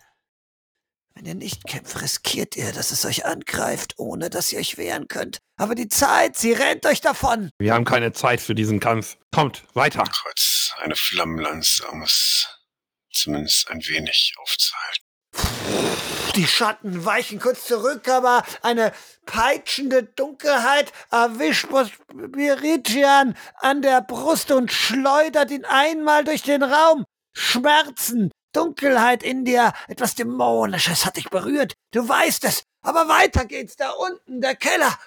Wenn ihr nicht kämpft, riskiert ihr, dass es euch angreift, ohne dass ihr euch wehren könnt. Aber die Zeit, sie rennt euch davon. Wir haben keine Zeit für diesen Kampf. Kommt, weiter. Kreuz, eine Flammenlanze, um es zumindest ein wenig aufzuhalten. Die Schatten weichen kurz zurück, aber eine peitschende Dunkelheit erwischt Bospiridian an der Brust und schleudert ihn einmal durch den Raum. Schmerzen, Dunkelheit in dir, etwas Dämonisches hat dich berührt. Du weißt es, aber weiter geht's da unten, der Keller.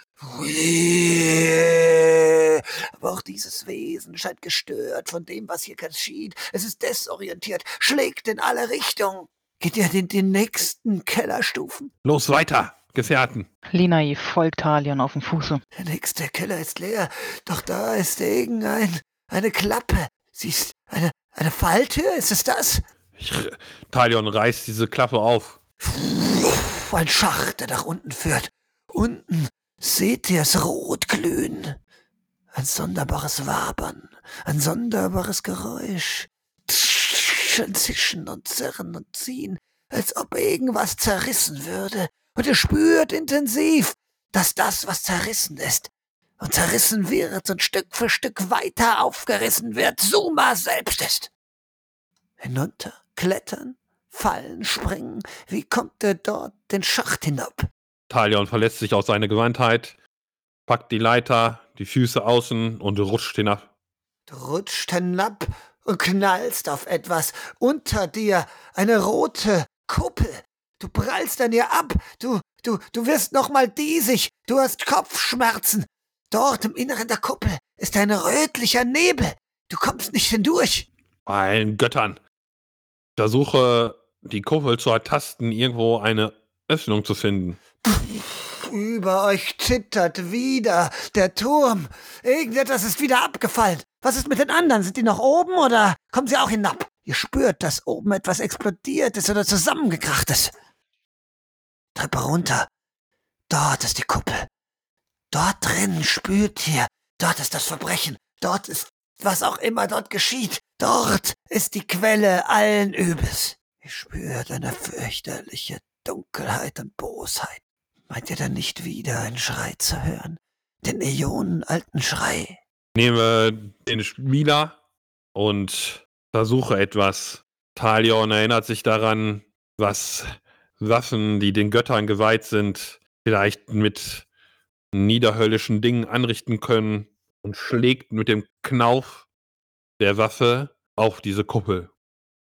Aber auch dieses Wesen scheint gestört von dem, was hier geschieht. Es ist desorientiert, schlägt in alle Richtungen. Geht ihr in die nächsten Kellerstufen? Los, weiter, Gefährten. Lina E. folgt Talion auf dem Fuße. Der nächste Keller ist leer, doch da ist irgendein, eine Klappe. Siehst, eine, eine Falltür, ist es das? Ich, Talion reißt diese Klappe auf. Ein Schacht, der nach unten führt. Unten seht ihr es rot glühen. Ein sonderbares Wabern, ein sonderbares Geräusch. Ein Zischen und Zirren und Ziehen, als ob irgendwas zerrissen würde. Und ihr spürt intensiv, dass das, was zerrissen ist, und zerrissen wird und Stück für Stück weiter aufgerissen wird, Suma selbst ist. Hinunter, klettern, fallen, springen. Wie kommt er dort den Schacht hinab? Talion verlässt sich auf seine Gewandtheit, packt die Leiter, die Füße außen und rutscht hinab. Rutscht hinab und knallst auf etwas. Unter dir eine rote Kuppel. Du prallst an ihr ab. Du, du, du wirst nochmal diesig. Du hast Kopfschmerzen. Dort im Inneren der Kuppel ist ein rötlicher Nebel. Du kommst nicht hindurch. Bei allen Göttern. Ich versuche, die Kuppel zu ertasten, irgendwo eine Öffnung zu finden. Über euch zittert wieder der Turm. Irgendetwas ist wieder abgefallen. Was ist mit den anderen? Sind die noch oben oder kommen sie auch hinab? Ihr spürt, dass oben etwas explodiert ist oder zusammengekracht ist. Treppe runter. Dort ist die Kuppel. Dort drin spürt ihr. Dort ist das Verbrechen. Dort ist was auch immer dort geschieht. Dort ist die Quelle allen Übels. Ihr spürt eine fürchterliche Dunkelheit und Bosheit. Meint ihr dann nicht wieder einen Schrei zu hören? Den Äonenalten Schrei? Nehme den Spieler und versuche etwas. Talion erinnert sich daran, was Waffen, die den Göttern geweiht sind, vielleicht mit niederhöllischen Dingen anrichten können und schlägt mit dem Knauf der Waffe auf diese Kuppel.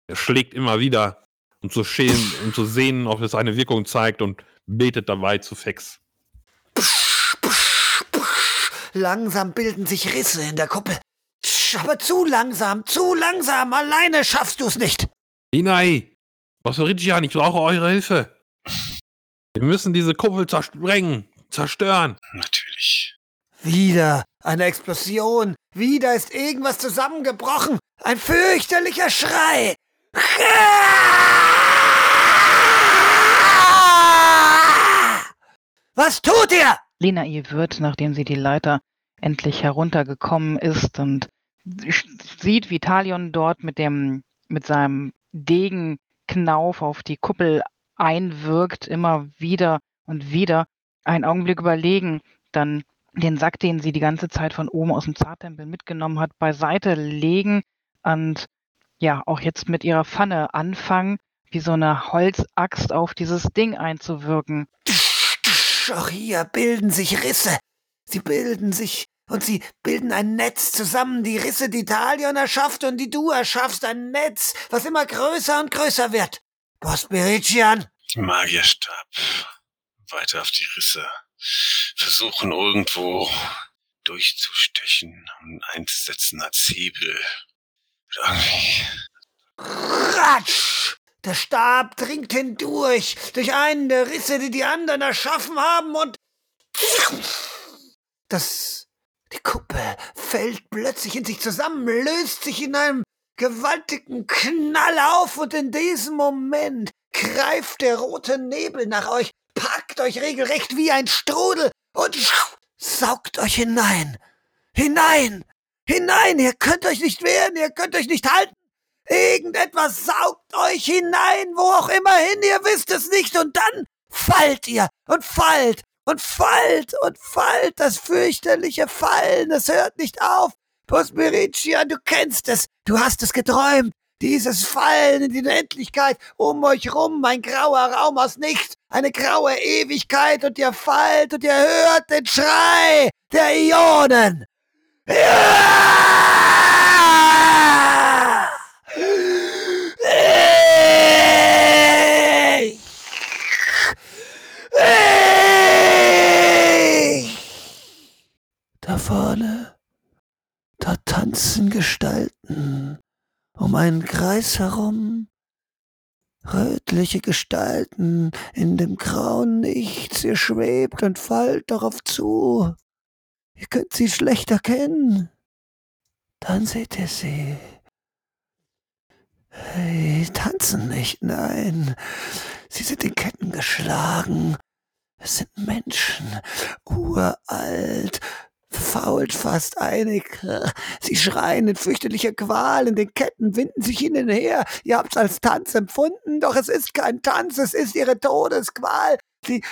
Er schlägt immer wieder, um zu, schälen, um zu sehen, ob es eine Wirkung zeigt und betet dabei zu Fex. Langsam bilden sich Risse in der Kuppel. Aber zu langsam, zu langsam. Alleine schaffst du es nicht. Inai, Bossorigian, ich brauche eure Hilfe. Wir müssen diese Kuppel zersprengen, zerstören. Natürlich. Wieder eine Explosion. Wieder ist irgendwas zusammengebrochen. Ein fürchterlicher Schrei. Was tut ihr? Lena, ihr wird, nachdem sie die Leiter endlich heruntergekommen ist und sieht, wie Talion dort mit dem, mit seinem Degenknauf auf die Kuppel einwirkt, immer wieder und wieder, einen Augenblick überlegen, dann den Sack, den sie die ganze Zeit von oben aus dem Zartempel mitgenommen hat, beiseite legen und ja, auch jetzt mit ihrer Pfanne anfangen, wie so eine Holzaxt auf dieses Ding einzuwirken. Auch hier bilden sich Risse. Sie bilden sich und sie bilden ein Netz zusammen. Die Risse, die Talion erschafft und die du erschaffst. Ein Netz, was immer größer und größer wird. Bospirician. Magierstab. Weiter auf die Risse. Versuchen irgendwo durchzustechen und einzusetzen als Hebel. Irgendwie. Ratsch! Der Stab dringt hindurch, durch einen der Risse, die die anderen erschaffen haben, und das, die Kuppel fällt plötzlich in sich zusammen, löst sich in einem gewaltigen Knall auf, und in diesem Moment greift der rote Nebel nach euch, packt euch regelrecht wie ein Strudel und saugt euch hinein, hinein, hinein, ihr könnt euch nicht wehren, ihr könnt euch nicht halten, Irgendetwas saugt euch hinein, wo auch immer hin, ihr wisst es nicht, und dann fallt ihr und fallt und fallt und fallt, das fürchterliche Fallen, es hört nicht auf. Prospericia, du kennst es, du hast es geträumt, dieses Fallen in die Unendlichkeit, um euch rum ein grauer Raum aus nichts, eine graue Ewigkeit, und ihr fallt und ihr hört den Schrei der Ionen. Ja! Da vorne, da tanzen Gestalten um einen Kreis herum, rötliche Gestalten in dem grauen Nichts, ihr schwebt und fallt darauf zu. Ihr könnt sie schlecht erkennen. Dann seht ihr sie. Sie tanzen nicht, nein. Sie sind in Ketten geschlagen. Es sind Menschen, uralt, fault fast einig. Sie schreien in fürchterlicher Qual, in den Ketten winden sich ihnen her. Ihr habt's als Tanz empfunden, doch es ist kein Tanz, es ist ihre Todesqual. Sie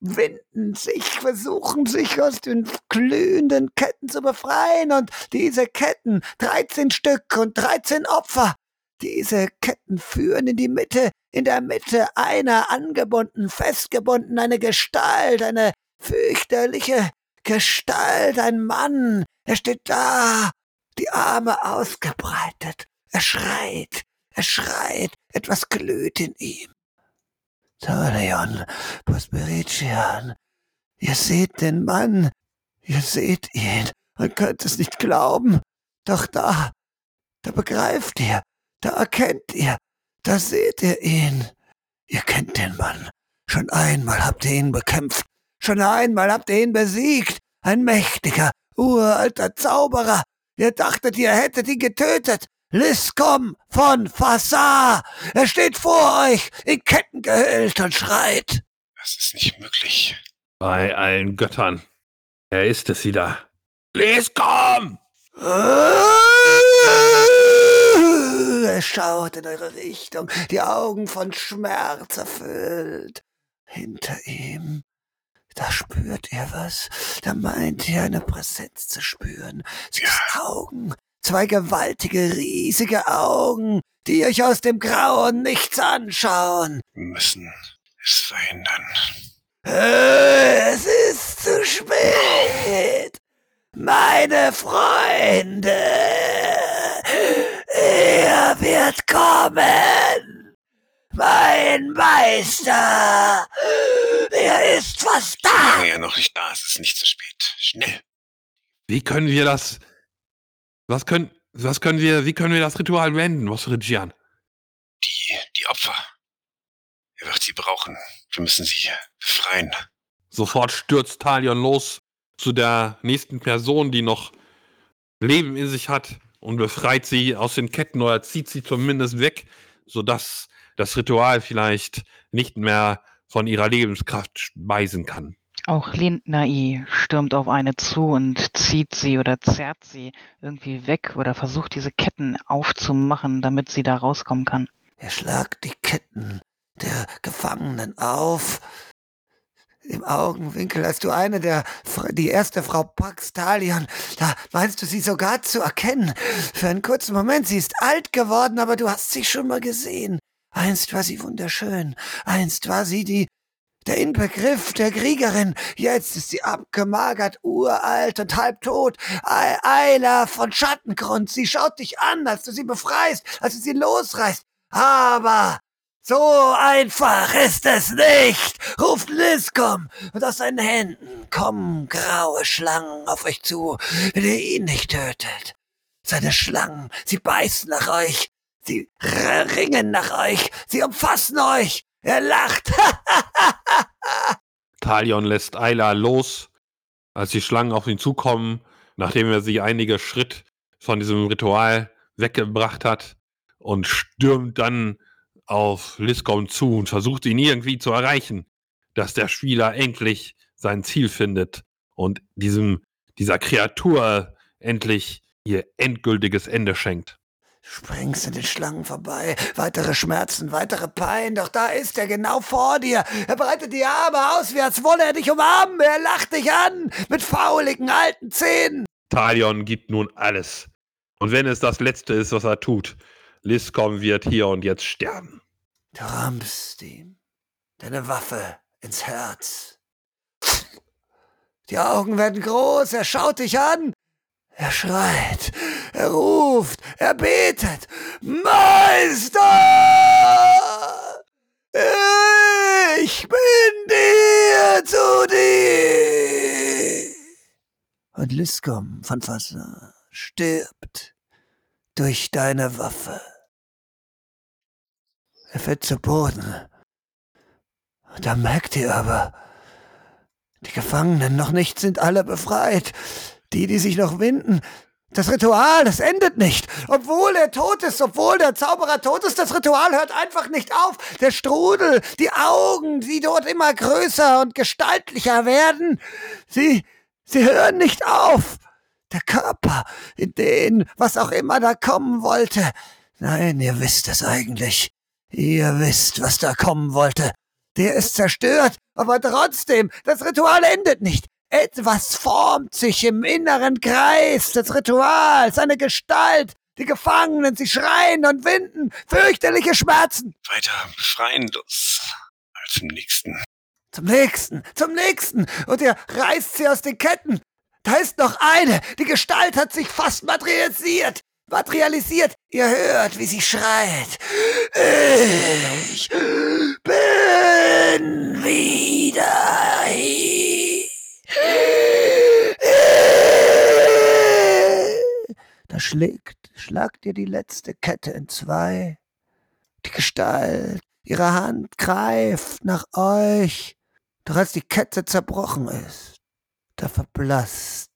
winden sich, versuchen sich aus den glühenden Ketten zu befreien und diese Ketten, 13 Stück und 13 Opfer, diese Ketten führen in die Mitte, in der Mitte einer angebunden, festgebunden, eine Gestalt, eine fürchterliche Gestalt, ein Mann. Er steht da, die Arme ausgebreitet. Er schreit, er schreit, etwas glüht in ihm. Talion, Prosperician, ihr seht den Mann, ihr seht ihn und könnt es nicht glauben. Doch da, da begreift ihr, da erkennt ihr, da seht ihr ihn. Ihr kennt den Mann. Schon einmal habt ihr ihn bekämpft. Schon einmal habt ihr ihn besiegt. Ein mächtiger, uralter Zauberer. Ihr dachtet, ihr hättet ihn getötet. Liscom von Fassar. Er steht vor euch, in Ketten gehüllt und schreit. Das ist nicht möglich. Bei allen Göttern. Er ist es wieder. Les, komm! Er schaut in eure Richtung, die Augen von Schmerz erfüllt. Hinter ihm, da spürt ihr was, da meint ihr eine Präsenz zu spüren. Sie ja. Augen, zwei gewaltige, riesige Augen, die euch aus dem grauen Nichts anschauen. Wir müssen es verhindern. Es ist zu spät. Meine Freunde, er wird kommen. Mein Meister, er ist fast da. Solange er noch nicht da ist, ist nicht zu spät. Schnell. Wie können wir das? Was können, was können wir, wie können wir das Ritual wenden, was Regian? Die, die Opfer. Er wird sie brauchen. Wir müssen sie befreien. Sofort stürzt Talion los zu der nächsten Person, die noch Leben in sich hat und befreit sie aus den Ketten oder zieht sie zumindest weg, sodass das Ritual vielleicht nicht mehr von ihrer Lebenskraft speisen kann. Auch Lindnai stürmt auf eine zu und zieht sie oder zerrt sie irgendwie weg oder versucht diese Ketten aufzumachen, damit sie da rauskommen kann. Er schlagt die Ketten der Gefangenen auf, im Augenwinkel, als du eine der, die erste Frau Pax Talion, da meinst du sie sogar zu erkennen. Für einen kurzen Moment, sie ist alt geworden, aber du hast sie schon mal gesehen. Einst war sie wunderschön, einst war sie die, der Inbegriff der Kriegerin, jetzt ist sie abgemagert, uralt und halbtot. Eila von Schattengrund, sie schaut dich an, als du sie befreist, als du sie losreißt. Aber so einfach ist es nicht, ruft Liscom, und aus seinen Händen kommen graue Schlangen auf euch zu, ihr ihn nicht tötet. Seine Schlangen, sie beißen nach euch, sie ringen nach euch, sie umfassen euch. Er lacht. <laughs> Talion lässt Ayla los, als die Schlangen auf ihn zukommen, nachdem er sie einige Schritt von diesem Ritual weggebracht hat und stürmt dann auf Liscom zu und versucht ihn irgendwie zu erreichen, dass der Spieler endlich sein Ziel findet und diesem, dieser Kreatur endlich ihr endgültiges Ende schenkt. Springst in den Schlangen vorbei, weitere Schmerzen, weitere Pein, doch da ist er genau vor dir. Er breitet die Arme aus, wie als wolle er dich umarmen. Er lacht dich an mit fauligen alten Zähnen. Talion gibt nun alles. Und wenn es das Letzte ist, was er tut, Liscom wird hier und jetzt sterben. Du rammst ihm deine Waffe ins Herz. Die Augen werden groß, er schaut dich an. Er schreit, er ruft, er betet. Meister! Ich bin dir zu dir! Und Liscom von Fassin stirbt durch deine Waffe. Er fällt zu Boden. Und da merkt ihr aber, die Gefangenen noch nicht sind alle befreit. Die, die sich noch winden. Das Ritual, das endet nicht. Obwohl er tot ist, obwohl der Zauberer tot ist, das Ritual hört einfach nicht auf. Der Strudel, die Augen, die dort immer größer und gestaltlicher werden, sie, sie hören nicht auf. Der Körper, in den, was auch immer da kommen wollte. Nein, ihr wisst es eigentlich. Ihr wisst, was da kommen wollte. Der ist zerstört, aber trotzdem, das Ritual endet nicht. Etwas formt sich im inneren Kreis des Rituals, eine Gestalt. Die Gefangenen, sie schreien und winden fürchterliche Schmerzen. Weiter befreien los zum nächsten. Zum nächsten, zum nächsten. Und er reißt sie aus den Ketten. Da ist noch eine. Die Gestalt hat sich fast materialisiert materialisiert. Ihr hört, wie sie schreit. Ich bin wieder hier. Da schlägt, schlagt ihr die letzte Kette in zwei. Die Gestalt, ihre Hand greift nach euch. Doch als die Kette zerbrochen ist, da verblasst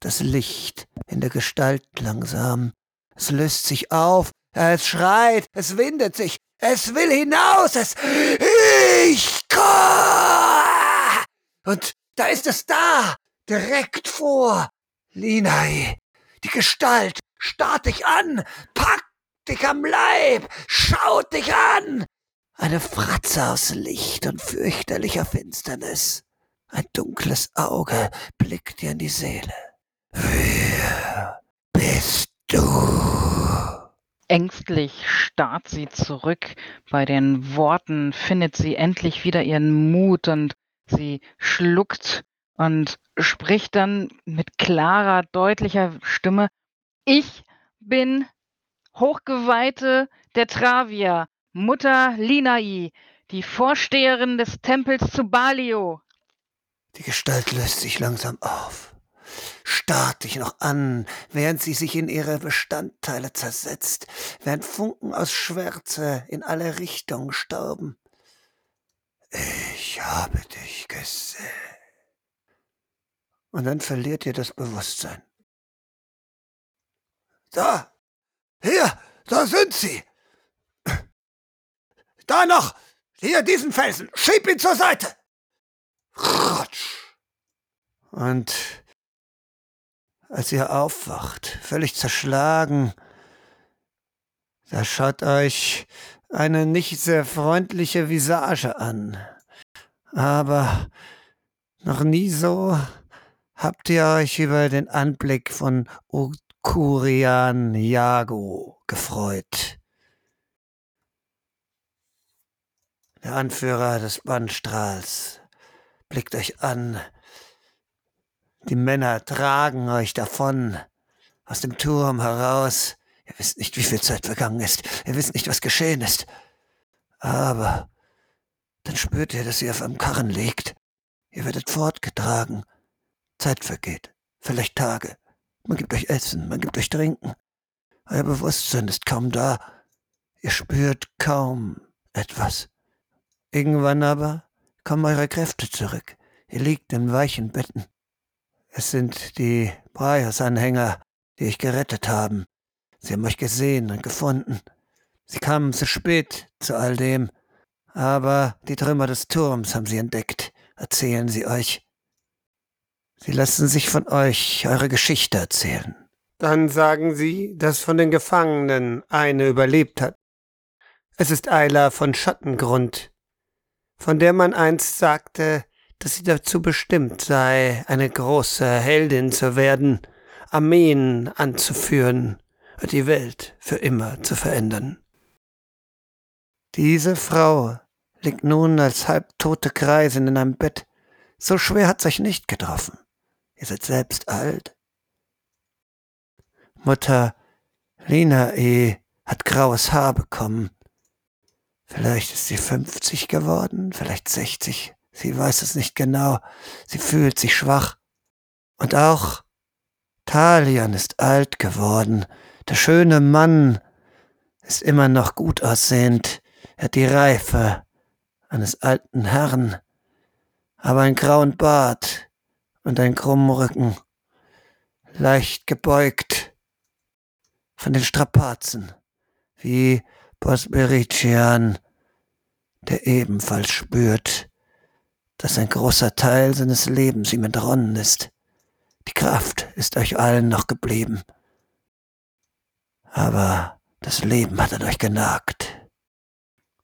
das Licht in der Gestalt langsam. Es löst sich auf, Es schreit, es windet sich, es will hinaus, es. Ich! Und da ist es da, direkt vor. Linai, die Gestalt, starrt dich an, packt dich am Leib, schaut dich an. Eine Fratze aus Licht und fürchterlicher Finsternis. Ein dunkles Auge blickt dir in die Seele. Wer bist du? Ängstlich starrt sie zurück. Bei den Worten findet sie endlich wieder ihren Mut und sie schluckt und spricht dann mit klarer, deutlicher Stimme. Ich bin Hochgeweihte der Travia, Mutter Linai, die Vorsteherin des Tempels zu Balio. Die Gestalt löst sich langsam auf starrt dich noch an, während sie sich in ihre Bestandteile zersetzt, während Funken aus Schwärze in alle Richtungen stauben. Ich habe dich gesehen. Und dann verliert ihr das Bewusstsein. Da! Hier! Da sind sie! Da noch! Hier, diesen Felsen! Schieb ihn zur Seite! Rutsch! Und als ihr aufwacht, völlig zerschlagen, da schaut euch eine nicht sehr freundliche Visage an. Aber noch nie so habt ihr euch über den Anblick von Ukurian Yago gefreut. Der Anführer des Bannstrahls blickt euch an die Männer tragen euch davon, aus dem Turm heraus. Ihr wisst nicht, wie viel Zeit vergangen ist. Ihr wisst nicht, was geschehen ist. Aber dann spürt ihr, dass ihr auf einem Karren liegt. Ihr werdet fortgetragen. Zeit vergeht. Vielleicht Tage. Man gibt euch Essen, man gibt euch Trinken. Euer Bewusstsein ist kaum da. Ihr spürt kaum etwas. Irgendwann aber kommen eure Kräfte zurück. Ihr liegt in weichen Betten. Es sind die Breyers-Anhänger, die euch gerettet haben. Sie haben euch gesehen und gefunden. Sie kamen zu spät zu all dem, aber die Trümmer des Turms haben sie entdeckt, erzählen sie euch. Sie lassen sich von euch eure Geschichte erzählen. Dann sagen sie, dass von den Gefangenen eine überlebt hat. Es ist Eila von Schattengrund, von der man einst sagte, dass sie dazu bestimmt sei, eine große Heldin zu werden, Armeen anzuführen und die Welt für immer zu verändern. Diese Frau liegt nun als halbtote Kreisin in einem Bett. So schwer hat's euch nicht getroffen. Ihr seid selbst alt. Mutter Lina E. hat graues Haar bekommen. Vielleicht ist sie 50 geworden, vielleicht 60. Sie weiß es nicht genau. Sie fühlt sich schwach. Und auch Talian ist alt geworden. Der schöne Mann ist immer noch gut aussehend. Er hat die Reife eines alten Herrn, aber einen grauen Bart und einen krummen Rücken, leicht gebeugt von den Strapazen, wie Bosberician, der ebenfalls spürt, dass ein großer Teil seines Lebens ihm entronnen ist. Die Kraft ist euch allen noch geblieben. Aber das Leben hat an euch genagt.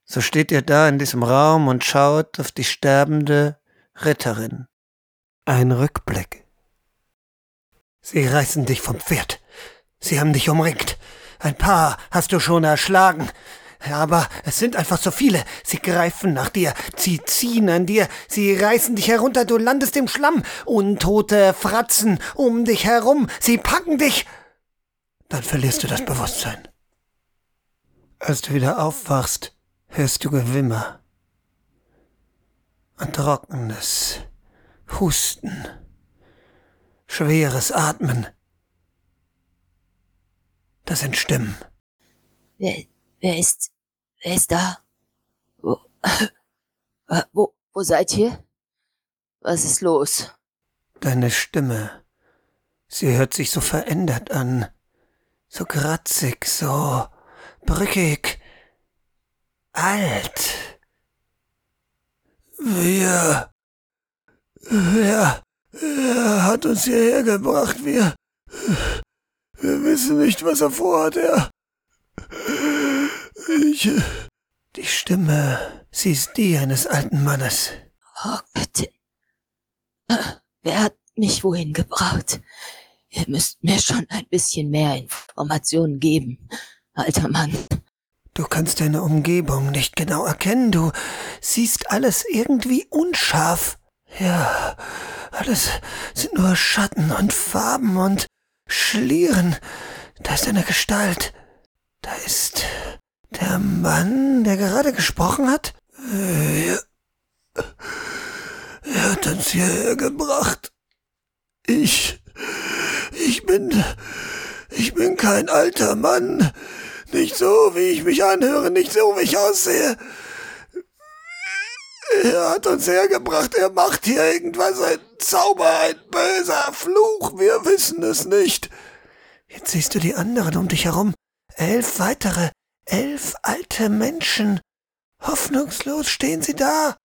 So steht ihr da in diesem Raum und schaut auf die sterbende Ritterin. Ein Rückblick. Sie reißen dich vom Pferd. Sie haben dich umringt. Ein paar hast du schon erschlagen. Aber es sind einfach so viele. Sie greifen nach dir, sie ziehen an dir, sie reißen dich herunter, du landest im Schlamm. Untote Fratzen um dich herum, sie packen dich. Dann verlierst du das Bewusstsein. Als du wieder aufwachst, hörst du Gewimmer. Ein trockenes Husten. Schweres Atmen. Das sind Stimmen. Wer, wer ist Wer ist da? Wo, <laughs> wo, wo seid ihr? Was ist los? Deine Stimme. Sie hört sich so verändert an. So kratzig, so brückig, alt. Wir, wer, er hat uns hierher gebracht, wir, wir wissen nicht, was er vorhat, er. Ich, die Stimme, sie ist die eines alten Mannes. Oh Gott. Wer hat mich wohin gebracht? Ihr müsst mir schon ein bisschen mehr Informationen geben, alter Mann. Du kannst deine Umgebung nicht genau erkennen, du siehst alles irgendwie unscharf. Ja, alles sind nur Schatten und Farben und Schlieren. Da ist eine Gestalt. Da ist der Mann, der gerade gesprochen hat. Er, er hat uns hierher gebracht. Ich ich bin. Ich bin kein alter Mann. Nicht so, wie ich mich anhöre, nicht so, wie ich aussehe. Er hat uns hergebracht, er macht hier irgendwas, ein Zauber, ein böser Fluch, wir wissen es nicht. Jetzt siehst du die anderen um dich herum. Elf weitere, elf alte Menschen. Hoffnungslos stehen sie da.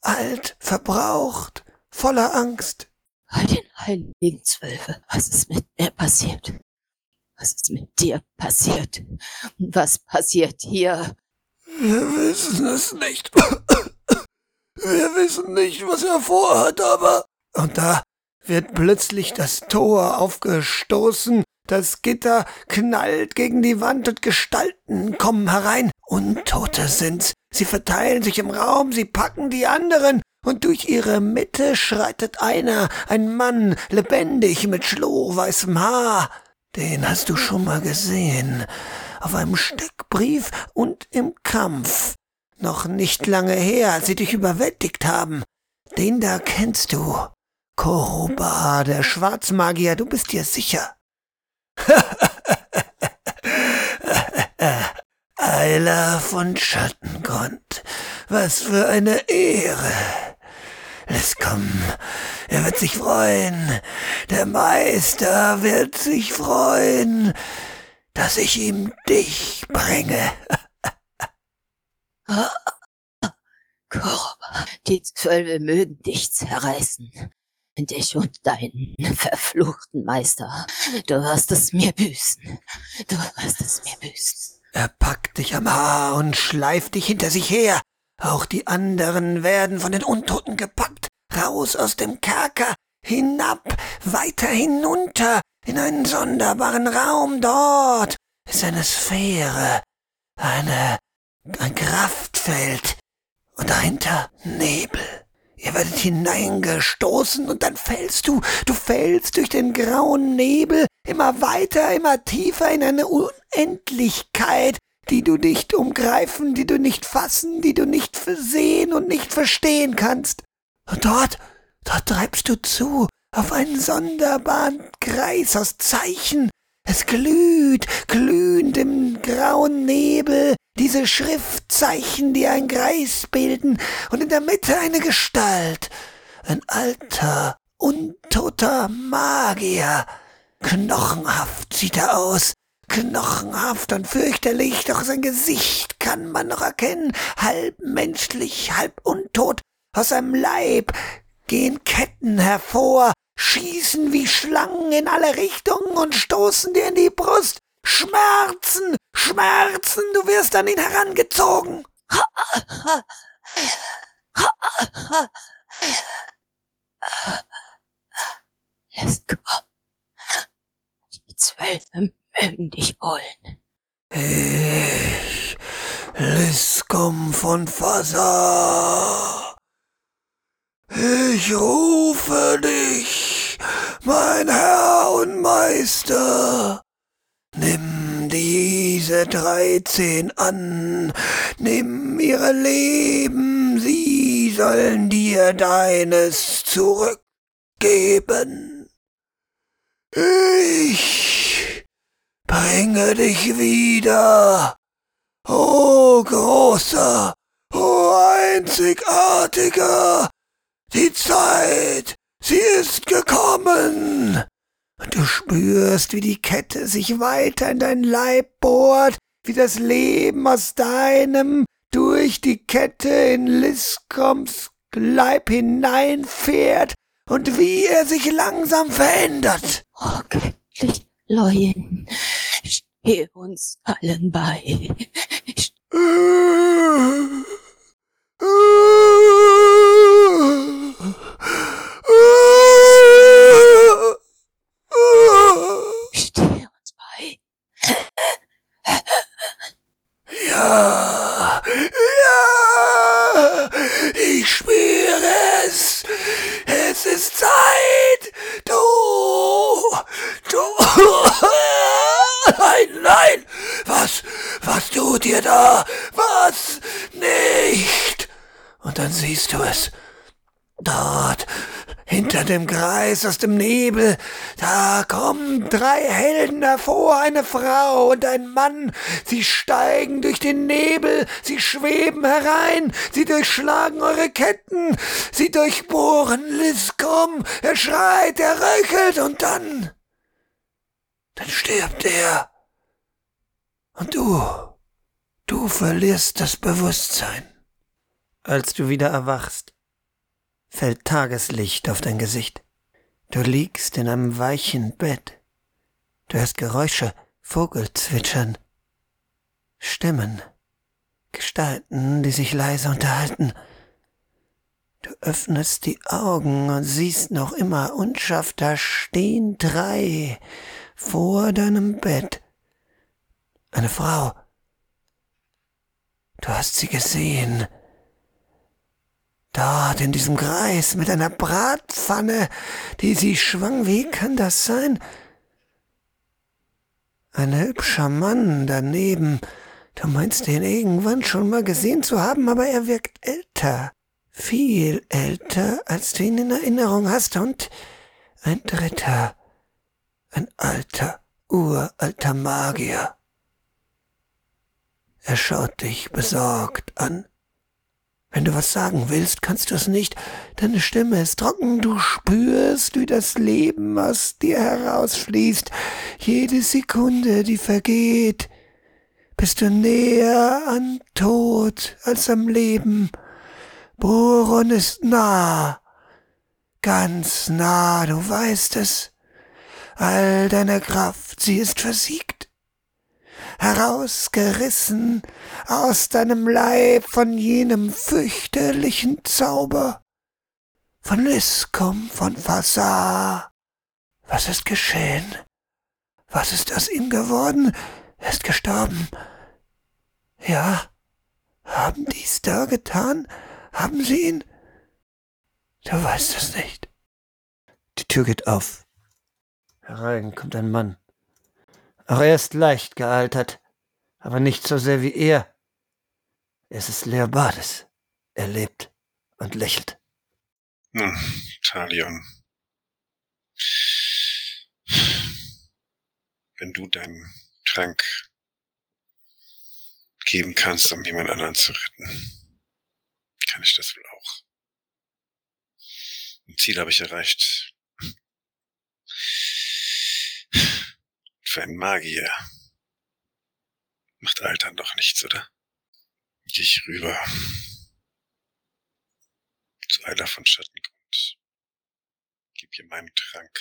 Alt, verbraucht, voller Angst. Bei den heiligen Zwölfe, was ist mit mir passiert? Was ist mit dir passiert? Was passiert hier? Wir wissen es nicht. Wir wissen nicht, was er vorhat, aber... Und da wird plötzlich das Tor aufgestoßen, das Gitter knallt gegen die Wand und Gestalten kommen herein. Untote sind's. Sie verteilen sich im Raum, sie packen die anderen und durch ihre Mitte schreitet einer, ein Mann, lebendig mit schlohweißem Haar. Den hast du schon mal gesehen, auf einem Steckbrief und im Kampf. Noch nicht lange her, als sie dich überwältigt haben. Den da kennst du. Koroba, der Schwarzmagier, du bist dir sicher. <laughs> Eiler von Schattengrund, was für eine Ehre. Lass kommen. Er wird sich freuen. Der Meister wird sich freuen, dass ich ihm dich bringe. <laughs> <laughs> Korb, die Zwölfe mögen dich zerreißen. Dich und deinen verfluchten Meister. Du wirst es mir büßen. Du wirst es mir büßen. Er packt dich am Haar und schleift dich hinter sich her. Auch die anderen werden von den Untoten gepackt, raus aus dem Kerker, hinab, weiter hinunter, in einen sonderbaren Raum. Dort ist eine Sphäre, eine, ein Kraftfeld und dahinter Nebel. Ihr werdet hineingestoßen und dann fällst du, du fällst durch den grauen Nebel immer weiter, immer tiefer in eine Unendlichkeit, die du nicht umgreifen, die du nicht fassen, die du nicht versehen und nicht verstehen kannst. Und dort, dort treibst du zu, auf einen sonderbaren Kreis aus Zeichen. Es glüht, glühend im grauen Nebel, diese Schriftzeichen, die ein Kreis bilden, und in der Mitte eine Gestalt. Ein alter, untoter Magier. Knochenhaft sieht er aus, knochenhaft und fürchterlich, doch sein Gesicht kann man noch erkennen, halb menschlich, halb untot, aus seinem Leib gehen Ketten hervor, schießen wie Schlangen in alle Richtungen und stoßen dir in die Brust. Schmerzen, Schmerzen, du wirst an ihn herangezogen. Lässt kommen. Die Zwölfe mögen dich wollen. Ich, Liskum von Fasa. Ich rufe dich, mein Herr und Meister. Nimm diese dreizehn an, nimm ihre Leben, sie sollen dir deines zurückgeben. Ich bringe dich wieder, o oh großer, o oh einzigartiger, die Zeit, sie ist gekommen. Und du spürst, wie die Kette sich weiter in dein Leib bohrt, wie das Leben aus deinem durch die Kette in Liskoms Leib hineinfährt und wie er sich langsam verändert. Oh, göttlich Leuen, steh uns allen bei. Steh uns bei. Ja, ich spüre es. Es ist Zeit. Du, du. Nein, nein. Was, was tut ihr da? Was? Nicht. Und dann siehst du es. Dort, hinter dem Kreis aus dem Nebel, da kommen drei Helden hervor, eine Frau und ein Mann. Sie steigen durch den Nebel, sie schweben herein, sie durchschlagen eure Ketten, sie durchbohren Liskom, er schreit, er röchelt und dann, dann stirbt er. Und du, du verlierst das Bewusstsein. Als du wieder erwachst, fällt Tageslicht auf dein Gesicht. Du liegst in einem weichen Bett. Du hörst Geräusche, Vogelzwitschern, Stimmen, Gestalten, die sich leise unterhalten. Du öffnest die Augen und siehst noch immer unscharf, da stehen drei vor deinem Bett. Eine Frau. Du hast sie gesehen. Dort in diesem Kreis mit einer Bratpfanne, die sie schwang. Wie kann das sein? Ein hübscher Mann daneben. Du meinst ihn irgendwann schon mal gesehen zu haben, aber er wirkt älter. Viel älter, als du ihn in Erinnerung hast. Und ein dritter. Ein alter, uralter Magier. Er schaut dich besorgt an. Wenn du was sagen willst, kannst du es nicht. Deine Stimme ist trocken, du spürst, wie das Leben aus dir herausfließt. Jede Sekunde, die vergeht, bist du näher an Tod als am Leben. Boron ist nah, ganz nah, du weißt es. All deine Kraft, sie ist versiegt herausgerissen aus deinem Leib von jenem fürchterlichen Zauber. Von Liskom, von Fasar. Was ist geschehen? Was ist aus ihm geworden? Er ist gestorben. Ja, haben die's da getan? Haben sie ihn? Du weißt es nicht. Die Tür geht auf. Herein kommt ein Mann. Auch er ist leicht gealtert, aber nicht so sehr wie er. Es ist Leobades. Er lebt und lächelt. Nun, Talion. Wenn du deinen Trank geben kannst, um jemand anderen zu retten, kann ich das wohl auch. Ein Ziel habe ich erreicht. Für ein Magier. Macht Altern doch nichts, oder? Geh ich rüber. Zu Eiler von Schattengrund. Gib ihr meinen Trank.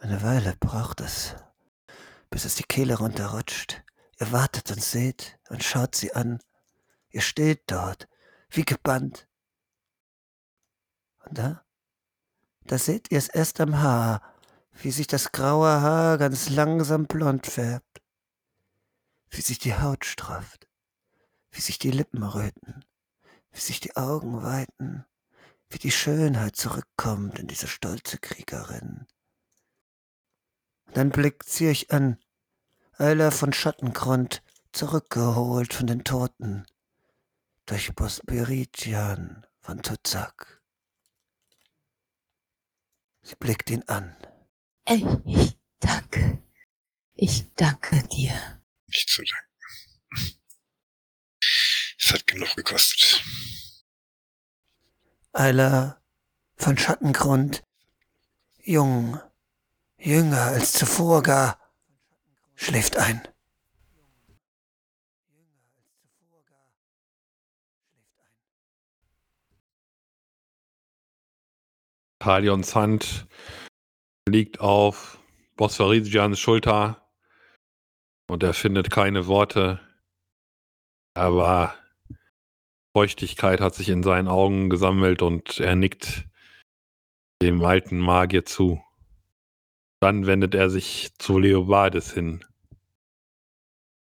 Eine Weile braucht es, bis es die Kehle runterrutscht. Ihr wartet und seht und schaut sie an. Ihr steht dort, wie gebannt. Und da, da seht ihr es erst am Haar, wie sich das graue Haar ganz langsam blond färbt, wie sich die Haut strafft, wie sich die Lippen röten, wie sich die Augen weiten, wie die Schönheit zurückkommt in diese stolze Kriegerin. dann blickt sie euch an, Euler von Schattengrund, zurückgeholt von den Toten, durch Bospiridian von Tuzak. Sie blickt ihn an. Ich danke. Ich danke dir. Nicht zu danken. Es hat genug gekostet. Eiler von Schattengrund, jung, jünger als zuvor gar, schläft ein. Talions Hand liegt auf Bosphorisians Schulter und er findet keine Worte, aber Feuchtigkeit hat sich in seinen Augen gesammelt und er nickt dem alten Magier zu. Dann wendet er sich zu Leobardes hin.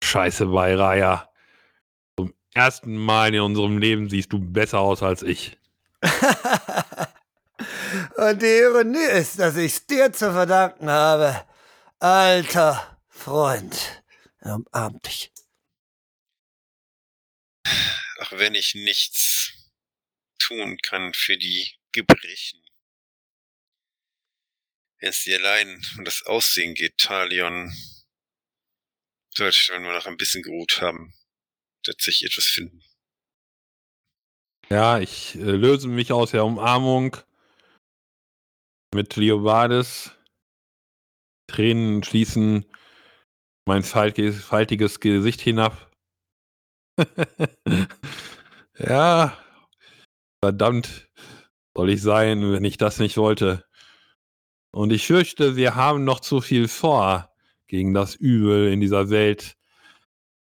Scheiße, Bayraya. Zum ersten Mal in unserem Leben siehst du besser aus als ich. <laughs> Und die Ironie ist, dass ich es dir zu verdanken habe. Alter Freund. Er umarmt dich. Auch wenn ich nichts tun kann für die Gebrechen. Wenn es dir allein um das Aussehen geht, Talion, sollte ich nur noch ein bisschen geruht haben, wird sich etwas finden. Ja, ich äh, löse mich aus der Umarmung mit Leobardes. Tränen schließen mein faltiges, faltiges Gesicht hinab. <laughs> ja, verdammt soll ich sein, wenn ich das nicht wollte. Und ich fürchte, wir haben noch zu viel vor gegen das Übel in dieser Welt,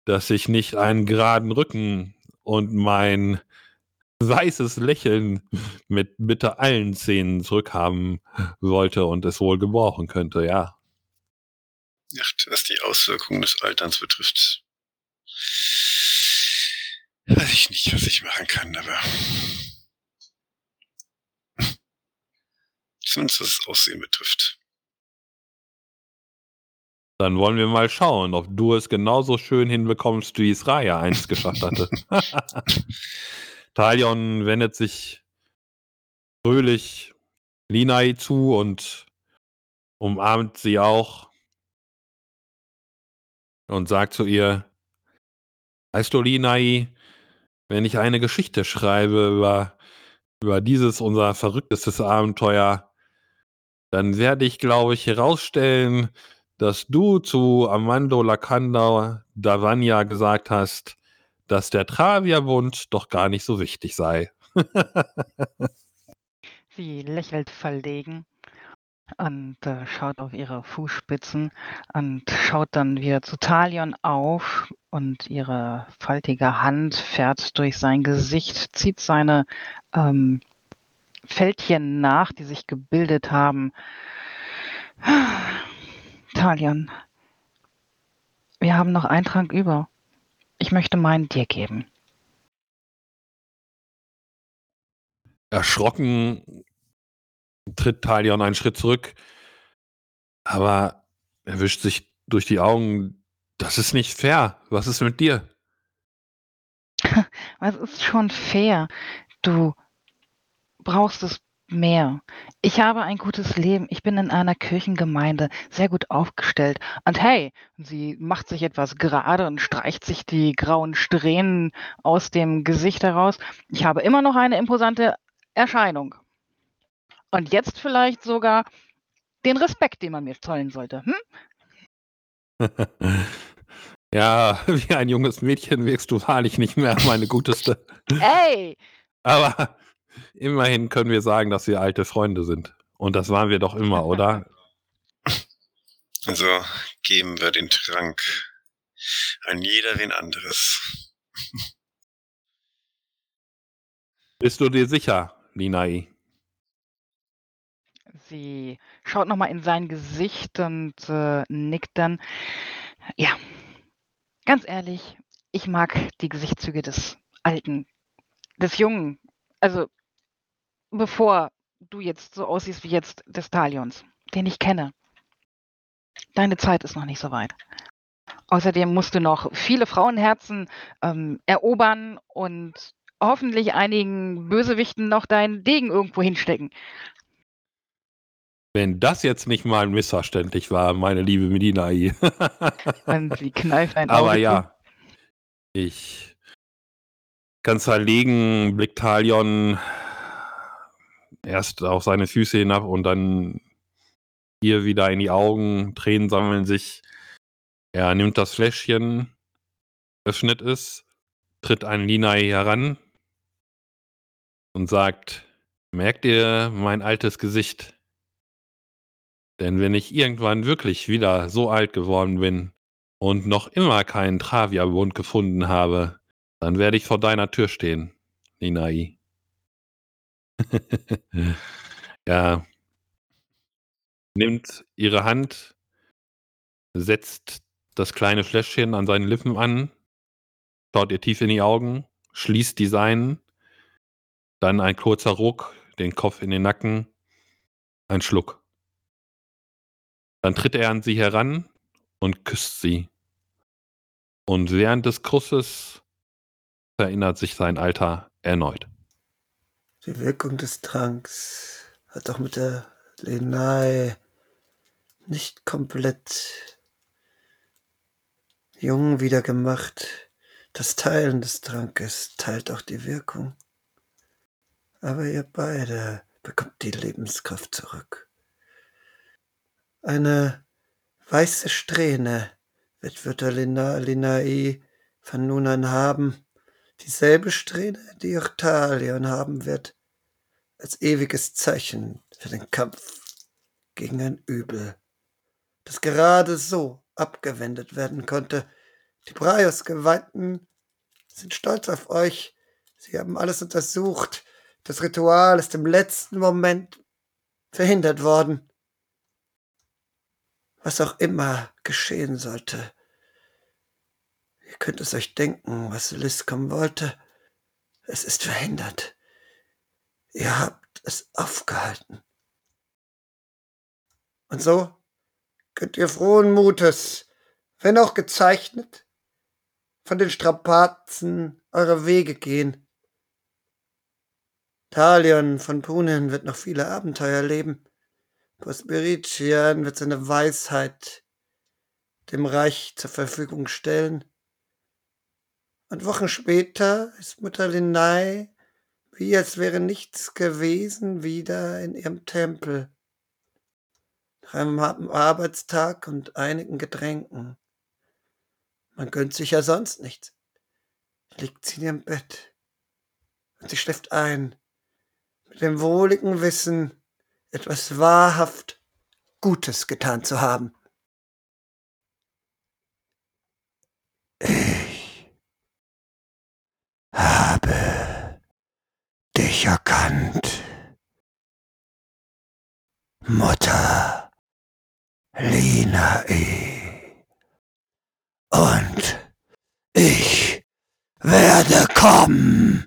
dass ich nicht einen geraden Rücken und mein weißes Lächeln mit bitte allen Zähnen zurückhaben wollte und es wohl gebrauchen könnte, ja. Ach, was die Auswirkungen des Alterns betrifft, weiß ich nicht, was ich machen kann, aber <laughs> zumindest was das Aussehen betrifft. Dann wollen wir mal schauen, ob du es genauso schön hinbekommst, wie es Raya einst geschafft hatte. <laughs> <laughs> Talion wendet sich fröhlich Linai zu und umarmt sie auch und sagt zu ihr, weißt du, Linai, wenn ich eine Geschichte schreibe über, über dieses unser verrücktestes Abenteuer, dann werde ich, glaube ich, herausstellen, dass du zu Amando Lacanda Davania gesagt hast, dass der Travierbund doch gar nicht so wichtig sei. <laughs> Sie lächelt verlegen und äh, schaut auf ihre Fußspitzen und schaut dann wieder zu Talion auf und ihre faltige Hand fährt durch sein Gesicht, zieht seine ähm, Fältchen nach, die sich gebildet haben. <sighs> Talion, wir haben noch einen Trank über. Ich möchte meinen dir geben. Erschrocken tritt Talion einen Schritt zurück, aber er wischt sich durch die Augen. Das ist nicht fair. Was ist mit dir? <laughs> Was ist schon fair? Du brauchst es mehr. Ich habe ein gutes Leben. Ich bin in einer Kirchengemeinde sehr gut aufgestellt. Und hey, sie macht sich etwas gerade und streicht sich die grauen Strähnen aus dem Gesicht heraus. Ich habe immer noch eine imposante Erscheinung. Und jetzt vielleicht sogar den Respekt, den man mir zollen sollte. Hm? <laughs> ja, wie ein junges Mädchen wirkst du wahrlich nicht mehr, meine Guteste. Ey! Aber Immerhin können wir sagen, dass wir alte Freunde sind. Und das waren wir doch immer, oder? Also geben wir den Trank an jeder wen anderes. Bist du dir sicher, Linai? Sie schaut nochmal in sein Gesicht und äh, nickt dann. Ja, ganz ehrlich, ich mag die Gesichtszüge des Alten, des Jungen. Also bevor du jetzt so aussiehst wie jetzt des Talions, den ich kenne. Deine Zeit ist noch nicht so weit. Außerdem musst du noch viele Frauenherzen ähm, erobern und hoffentlich einigen Bösewichten noch deinen Degen irgendwo hinstecken. Wenn das jetzt nicht mal missverständlich war, meine liebe Medinai. Und <laughs> sie kneift ein Aber Auge ja, zu. ich ganz verlegen blickt Talion erst auf seine Füße hinab und dann ihr wieder in die Augen. Tränen sammeln sich. Er nimmt das Fläschchen, öffnet es, tritt an Linai heran und sagt, merkt ihr mein altes Gesicht? Denn wenn ich irgendwann wirklich wieder so alt geworden bin und noch immer keinen Travia-Bund gefunden habe, dann werde ich vor deiner Tür stehen, Linai. <laughs> ja. Nimmt ihre Hand, setzt das kleine Fläschchen an seinen Lippen an, schaut ihr tief in die Augen, schließt die seinen, dann ein kurzer Ruck, den Kopf in den Nacken, ein Schluck. Dann tritt er an sie heran und küsst sie. Und während des Kusses erinnert sich sein Alter erneut. Die Wirkung des Tranks hat auch mit der Lenai nicht komplett jung wieder gemacht. Das Teilen des Trankes teilt auch die Wirkung. Aber ihr beide bekommt die Lebenskraft zurück. Eine weiße Strähne wird Wörter Linai von nun an haben, dieselbe Strähne, die auch Talion haben wird, als ewiges Zeichen für den Kampf gegen ein Übel, das gerade so abgewendet werden konnte. Die Braios-Geweihten sind stolz auf euch. Sie haben alles untersucht. Das Ritual ist im letzten Moment verhindert worden. Was auch immer geschehen sollte. Ihr könnt es euch denken, was Liscom wollte. Es ist verhindert. Ihr habt es aufgehalten. Und so könnt ihr frohen Mutes, wenn auch gezeichnet, von den Strapazen eurer Wege gehen. Talion von Punen wird noch viele Abenteuer leben. Prosperitian wird seine Weisheit dem Reich zur Verfügung stellen. Und Wochen später ist Mutter Linai, wie als wäre nichts gewesen, wieder in ihrem Tempel. Nach einem harten Arbeitstag und einigen Getränken. Man gönnt sich ja sonst nichts. Liegt sie in ihrem Bett und sie schläft ein, mit dem wohligen Wissen, etwas wahrhaft Gutes getan zu haben. Ich habe dich erkannt, Mutter Lina E. Und ich werde kommen.